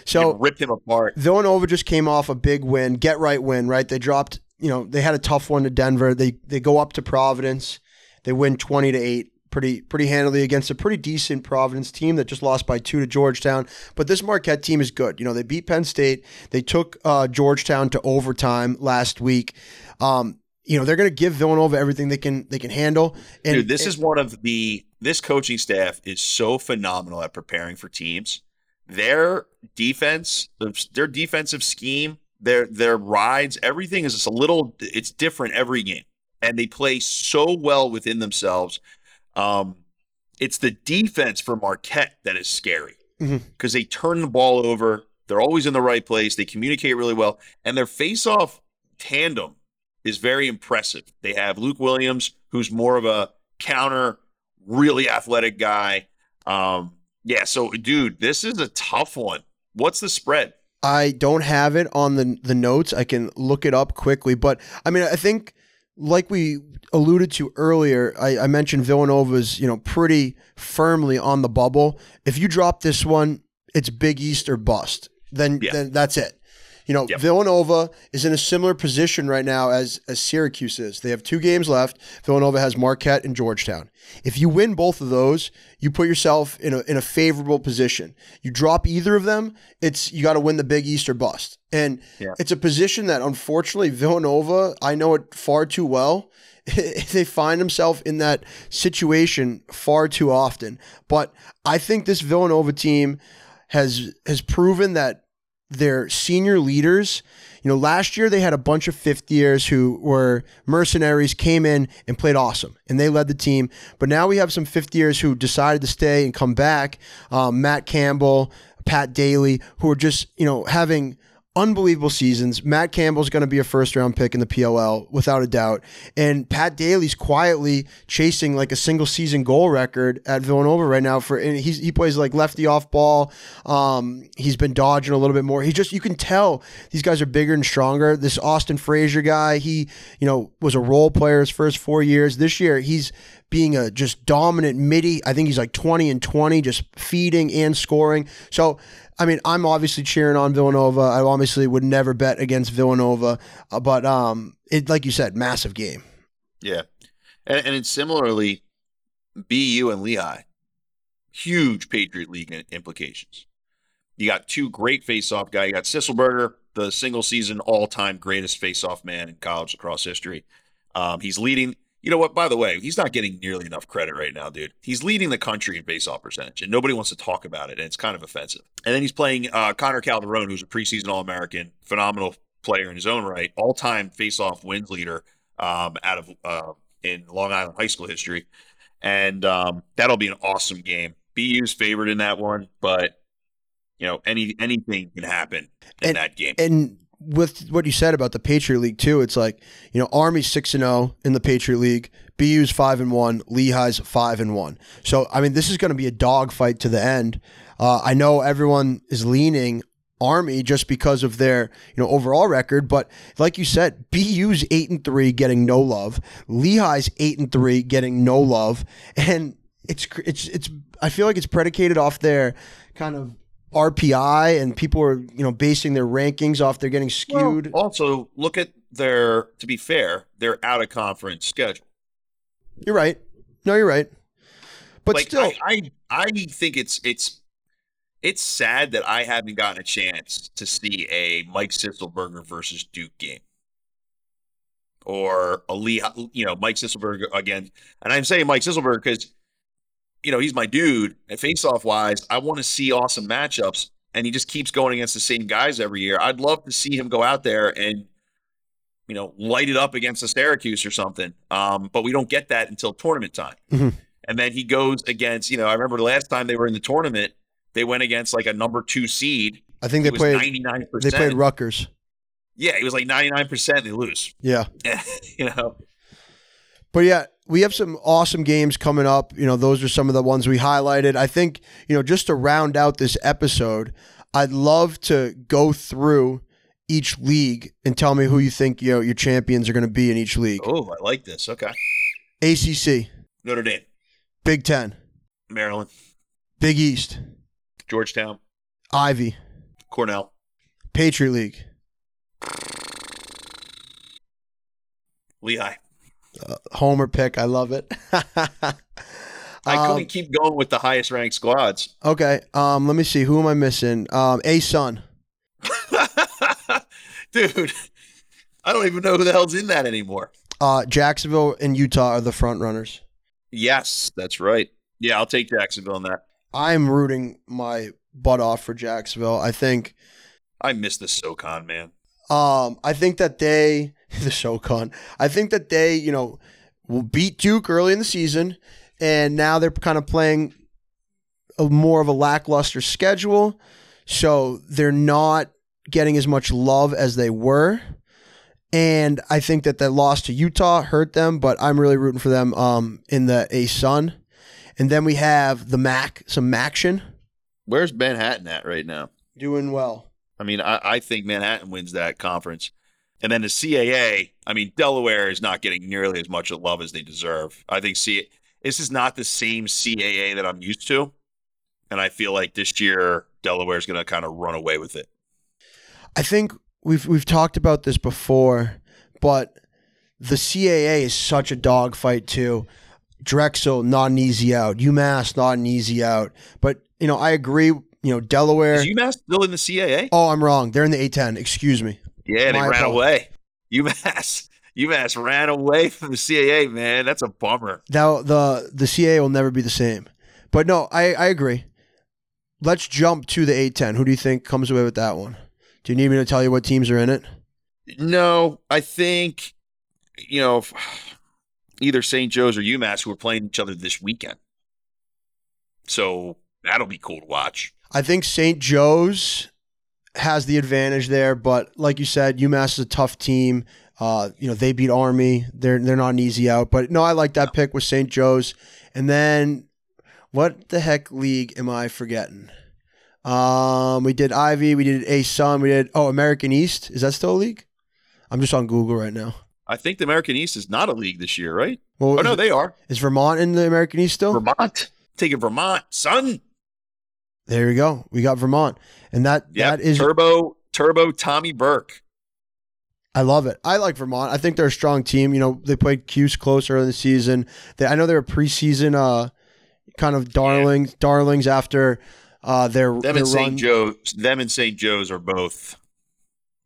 so ripped him apart. Villanova just came off a big win, get right win, right? They dropped, you know, they had a tough one to Denver. They they go up to Providence. They win 20 to 8 pretty pretty handily against a pretty decent Providence team that just lost by 2 to Georgetown. But this Marquette team is good. You know, they beat Penn State. They took uh, Georgetown to overtime last week. Um, you know, they're going to give Villanova everything they can they can handle. And Dude, this is one of the this coaching staff is so phenomenal at preparing for teams. Their defense, their defensive scheme, their their rides, everything is just a little. It's different every game, and they play so well within themselves. Um, it's the defense for Marquette that is scary because they turn the ball over. They're always in the right place. They communicate really well, and their face-off tandem is very impressive. They have Luke Williams, who's more of a counter, really athletic guy. Um, yeah, so dude, this is a tough one. What's the spread? I don't have it on the the notes. I can look it up quickly, but I mean, I think like we alluded to earlier, I, I mentioned Villanova's you know pretty firmly on the bubble. If you drop this one, it's Big East or bust. Then Yeah. then that's it. You know, Yep. Villanova is in a similar position right now as as Syracuse is. They have two games left. Villanova has Marquette and Georgetown. If you win both of those, you put yourself in a in a favorable position. You drop either of them, it's you got to win the Big East or bust. And Yeah. it's a position that unfortunately Villanova, I know it far too well. they find themselves in that situation far too often. But I think this Villanova team has has proven that their senior leaders, you know, last year they had a bunch of fifth years who were mercenaries, came in and played awesome, and they led the team. But now we have some fifth years who decided to stay and come back. Um, Matt Campbell, Pat Daly, who are just you know having unbelievable seasons. Matt Campbell's going to be a first round pick in the PLL without a doubt. And Pat Daly's quietly chasing like a single season goal record at Villanova right now for and he's he plays like lefty off ball. Um, he's been dodging a little bit more. He just you can tell these guys are bigger and stronger. This Austin Frazier guy, he, you know, was a role player his first 4 years. This year he's being a just dominant midi. I think he's like 20 and 20, just feeding and scoring. So, I mean, I'm obviously cheering on Villanova. I obviously would never bet against Villanova, uh, but um, it like you said, massive game. Yeah, and and it's similarly, BU and Lehigh, huge Patriot League implications. You got two great face-off guys. You got Sisselberger, the single season all-time greatest face-off man in college across history. Um, he's leading. You know what? By the way, he's not getting nearly enough credit right now, dude. He's leading the country in face-off percentage, and nobody wants to talk about it, and it's kind of offensive. And then he's playing uh, Connor Calderone, who's a preseason All-American, phenomenal player in his own right, all-time face-off wins leader um, out of uh, in Long Island high school history, and um, that'll be an awesome game. BU's favored in that one, but you know any anything can happen in And- that game. And with what you said about the Patriot League too, it's like you know Army's six and zero in the Patriot League, BU's five and one, Lehigh's five and one. So I mean, this is going to be a dogfight to the end. Uh, I know everyone is leaning Army just because of their you know overall record, but like you said, BU's eight and three, getting no love. Lehigh's eight and three, getting no love, and it's it's it's. I feel like it's predicated off their kind of RPI, and people are you know basing their rankings off they're getting skewed. Well, also, look at their. To be fair, their out of conference schedule. you're right. No, you're right. But like still, I, I, I think it's it's it's sad that I haven't gotten a chance to see a Mike Sisselberger versus Duke game, or a Lee, you know, Mike Sisselberger again. And I'm saying Mike Sisselberger because you know he's my dude. And face-off wise, I want to see awesome matchups, and he just keeps going against the same guys every year. I'd love to see him go out there and you know light it up against a Syracuse or something. Um, but we don't get that until tournament time. Mhm. And then he goes against, you know, I remember the last time they were in the tournament, they went against like a number two seed. I think they played. 99%. They played Rutgers. Yeah, it was like ninety nine percent. They lose. Yeah. you know, But yeah, we have some awesome games coming up. You know, those are some of the ones we highlighted. I think, you know, just to round out this episode, I'd love to go through each league and tell me who you think, you know, your champions are going to be in each league. oh, I like this. Okay, ACC, Notre Dame, Big 10, Maryland, Big East, Georgetown, Ivy, Cornell, Patriot League, Lehigh. Homer pick. I love it. I Um, couldn't keep going with the highest ranked squads. Okay. Um, let me see. Who am I missing? Um, A Sun. Dude, I don't even know who the hell's in that anymore. Uh, Jacksonville and Utah are the front runners. Yes, that's right. Yeah, I'll take Jacksonville in that. I'm rooting my butt off for Jacksonville. I think I miss the SoCon, man. Um I think that they the SoCon. I think that they, you know, will beat Duke early in the season and now they're kind of playing a more of a lackluster schedule. So they're not getting as much love as they were. And I think that that loss to Utah hurt them, but I'm really rooting for them um, in the A Sun. And then we have the Mac, some Maction Where's Manhattan at right now? doing well. I mean, I, I think Manhattan wins that conference. And then the CAA, I mean, Delaware is not getting nearly as much love as they deserve. I think C- this is not the same CAA that I'm used to. And I feel like this year, Delaware is going to kind of run away with it. I think we've we've talked about this before, but the CAA is such a dogfight too. Drexel not an easy out. UMass not an easy out. But you know, I agree. You know, Delaware. Is UMass still in the CAA? oh, I'm wrong. They're in the A10. Excuse me. yeah, they my ran apologies. away. UMass, UMass ran away from the CAA, man. That's a bummer. Now the the CAA will never be the same. But no, I I agree. Let's jump to the A10. Who do you think comes away with that one? Do you need me to tell you what teams are in it? No, I think you know either St. Joe's or UMass who are playing each other this weekend. So that'll be cool to watch. I think St. Joe's has the advantage there, but like you said, UMass is a tough team. Uh, you know, they beat Army. They're they're not an easy out. But no, I like that pick with St. Joe's. And then what the heck league am I forgetting? Um, we did Ivy, we did A Sun, we did oh American East. Is that still a league? I'm just on Google right now. I think the American East is not a league this year, right? Well, Oh no, they are. is Vermont in the American East still? Vermont. Taking Vermont, son. There you go. We got Vermont, and that Yeah. that is Turbo Turbo Tommy Burke. I love it. I like Vermont. I think they're a strong team. You know, they played Cuse close early in the season. They, I know they were preseason uh, kind of darlings, darlings after uh, their Them their and. St. Joe them and St. Joe's are both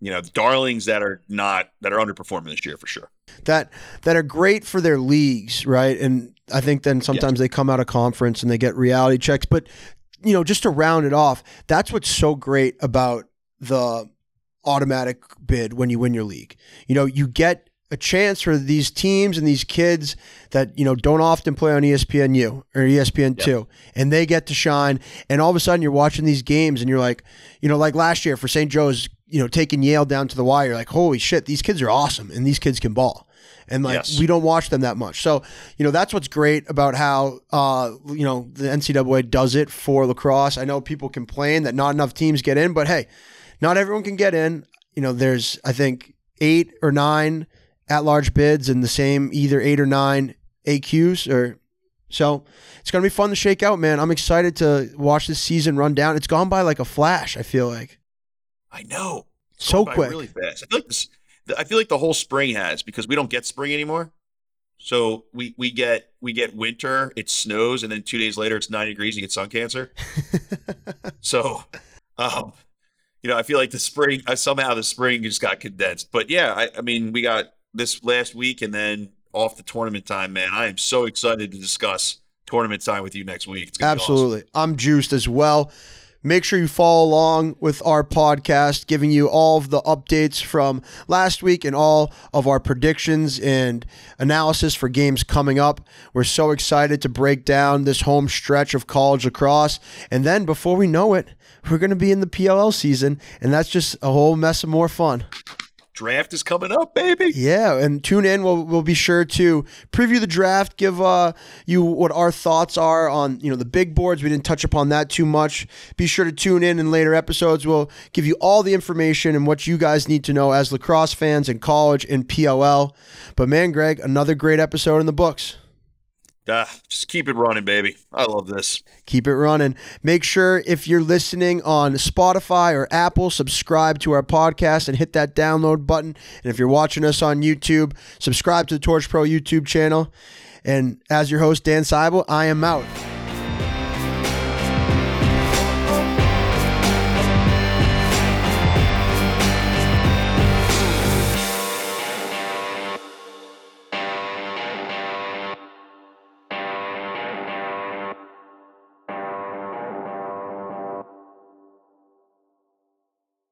you know, darlings that are not that are underperforming this year for sure. that that are great for their leagues, right? And I think then sometimes they come out of conference and they get reality checks. But you know, just to round it off, that's what's so great about the automatic bid when you win your league. You know, you get a chance for these teams and these kids that you know don't often play on ESPN U or ESPN two, and they get to shine. And all of a sudden, you're watching these games, and you're like, you know, like last year for St. Joe's, you know, taking Yale down to the wire. You're like, holy shit, these kids are awesome, and these kids can ball. And like Yes. we don't watch them that much, so you know that's what's great about how uh, you know the NCAA does it for lacrosse. I know people complain that not enough teams get in, but hey, not everyone can get in. You know, there's I think eight or nine at large bids and the same either eight or nine AQs or so it's gonna be fun to shake out, man. I'm excited to watch this season run down. It's gone by like a flash. I feel like I know. It's So quick. really fast. I feel like this. I feel like the whole spring has because we don't get spring anymore. So we we get we get winter. It snows, and then two days later it's nine degrees. You get sun cancer. so, um, you know, I feel like the spring uh, somehow the spring just got condensed. But yeah, I, I mean, we got this last week, and then off the tournament time. Man, I am so excited to discuss tournament time with you next week. Be awesome. Absolutely. I'm juiced as well. Make sure you follow along with our podcast, giving you all of the updates from last week and all of our predictions and analysis for games coming up. We're so excited to break down this home stretch of college lacrosse. And then before we know it, we're going to be in the PLL season, and that's just a whole mess of more fun. Draft is coming up, baby. Yeah, and tune in. We'll, we'll be sure to preview the draft, give uh, you what our thoughts are on you know the big boards. We didn't touch upon that too much. Be sure to tune in in later episodes. We'll give you all the information and what you guys need to know as lacrosse fans in college and PLL. But man, Greg, another great episode in the books. Ah, just keep it running, baby. I love this. Keep it running. Make sure if you're listening on Spotify or Apple, subscribe to our podcast and hit that download button. And if you're watching us on YouTube, subscribe to the Torch Pro YouTube channel. And as your host, Dan Seibald, I am out.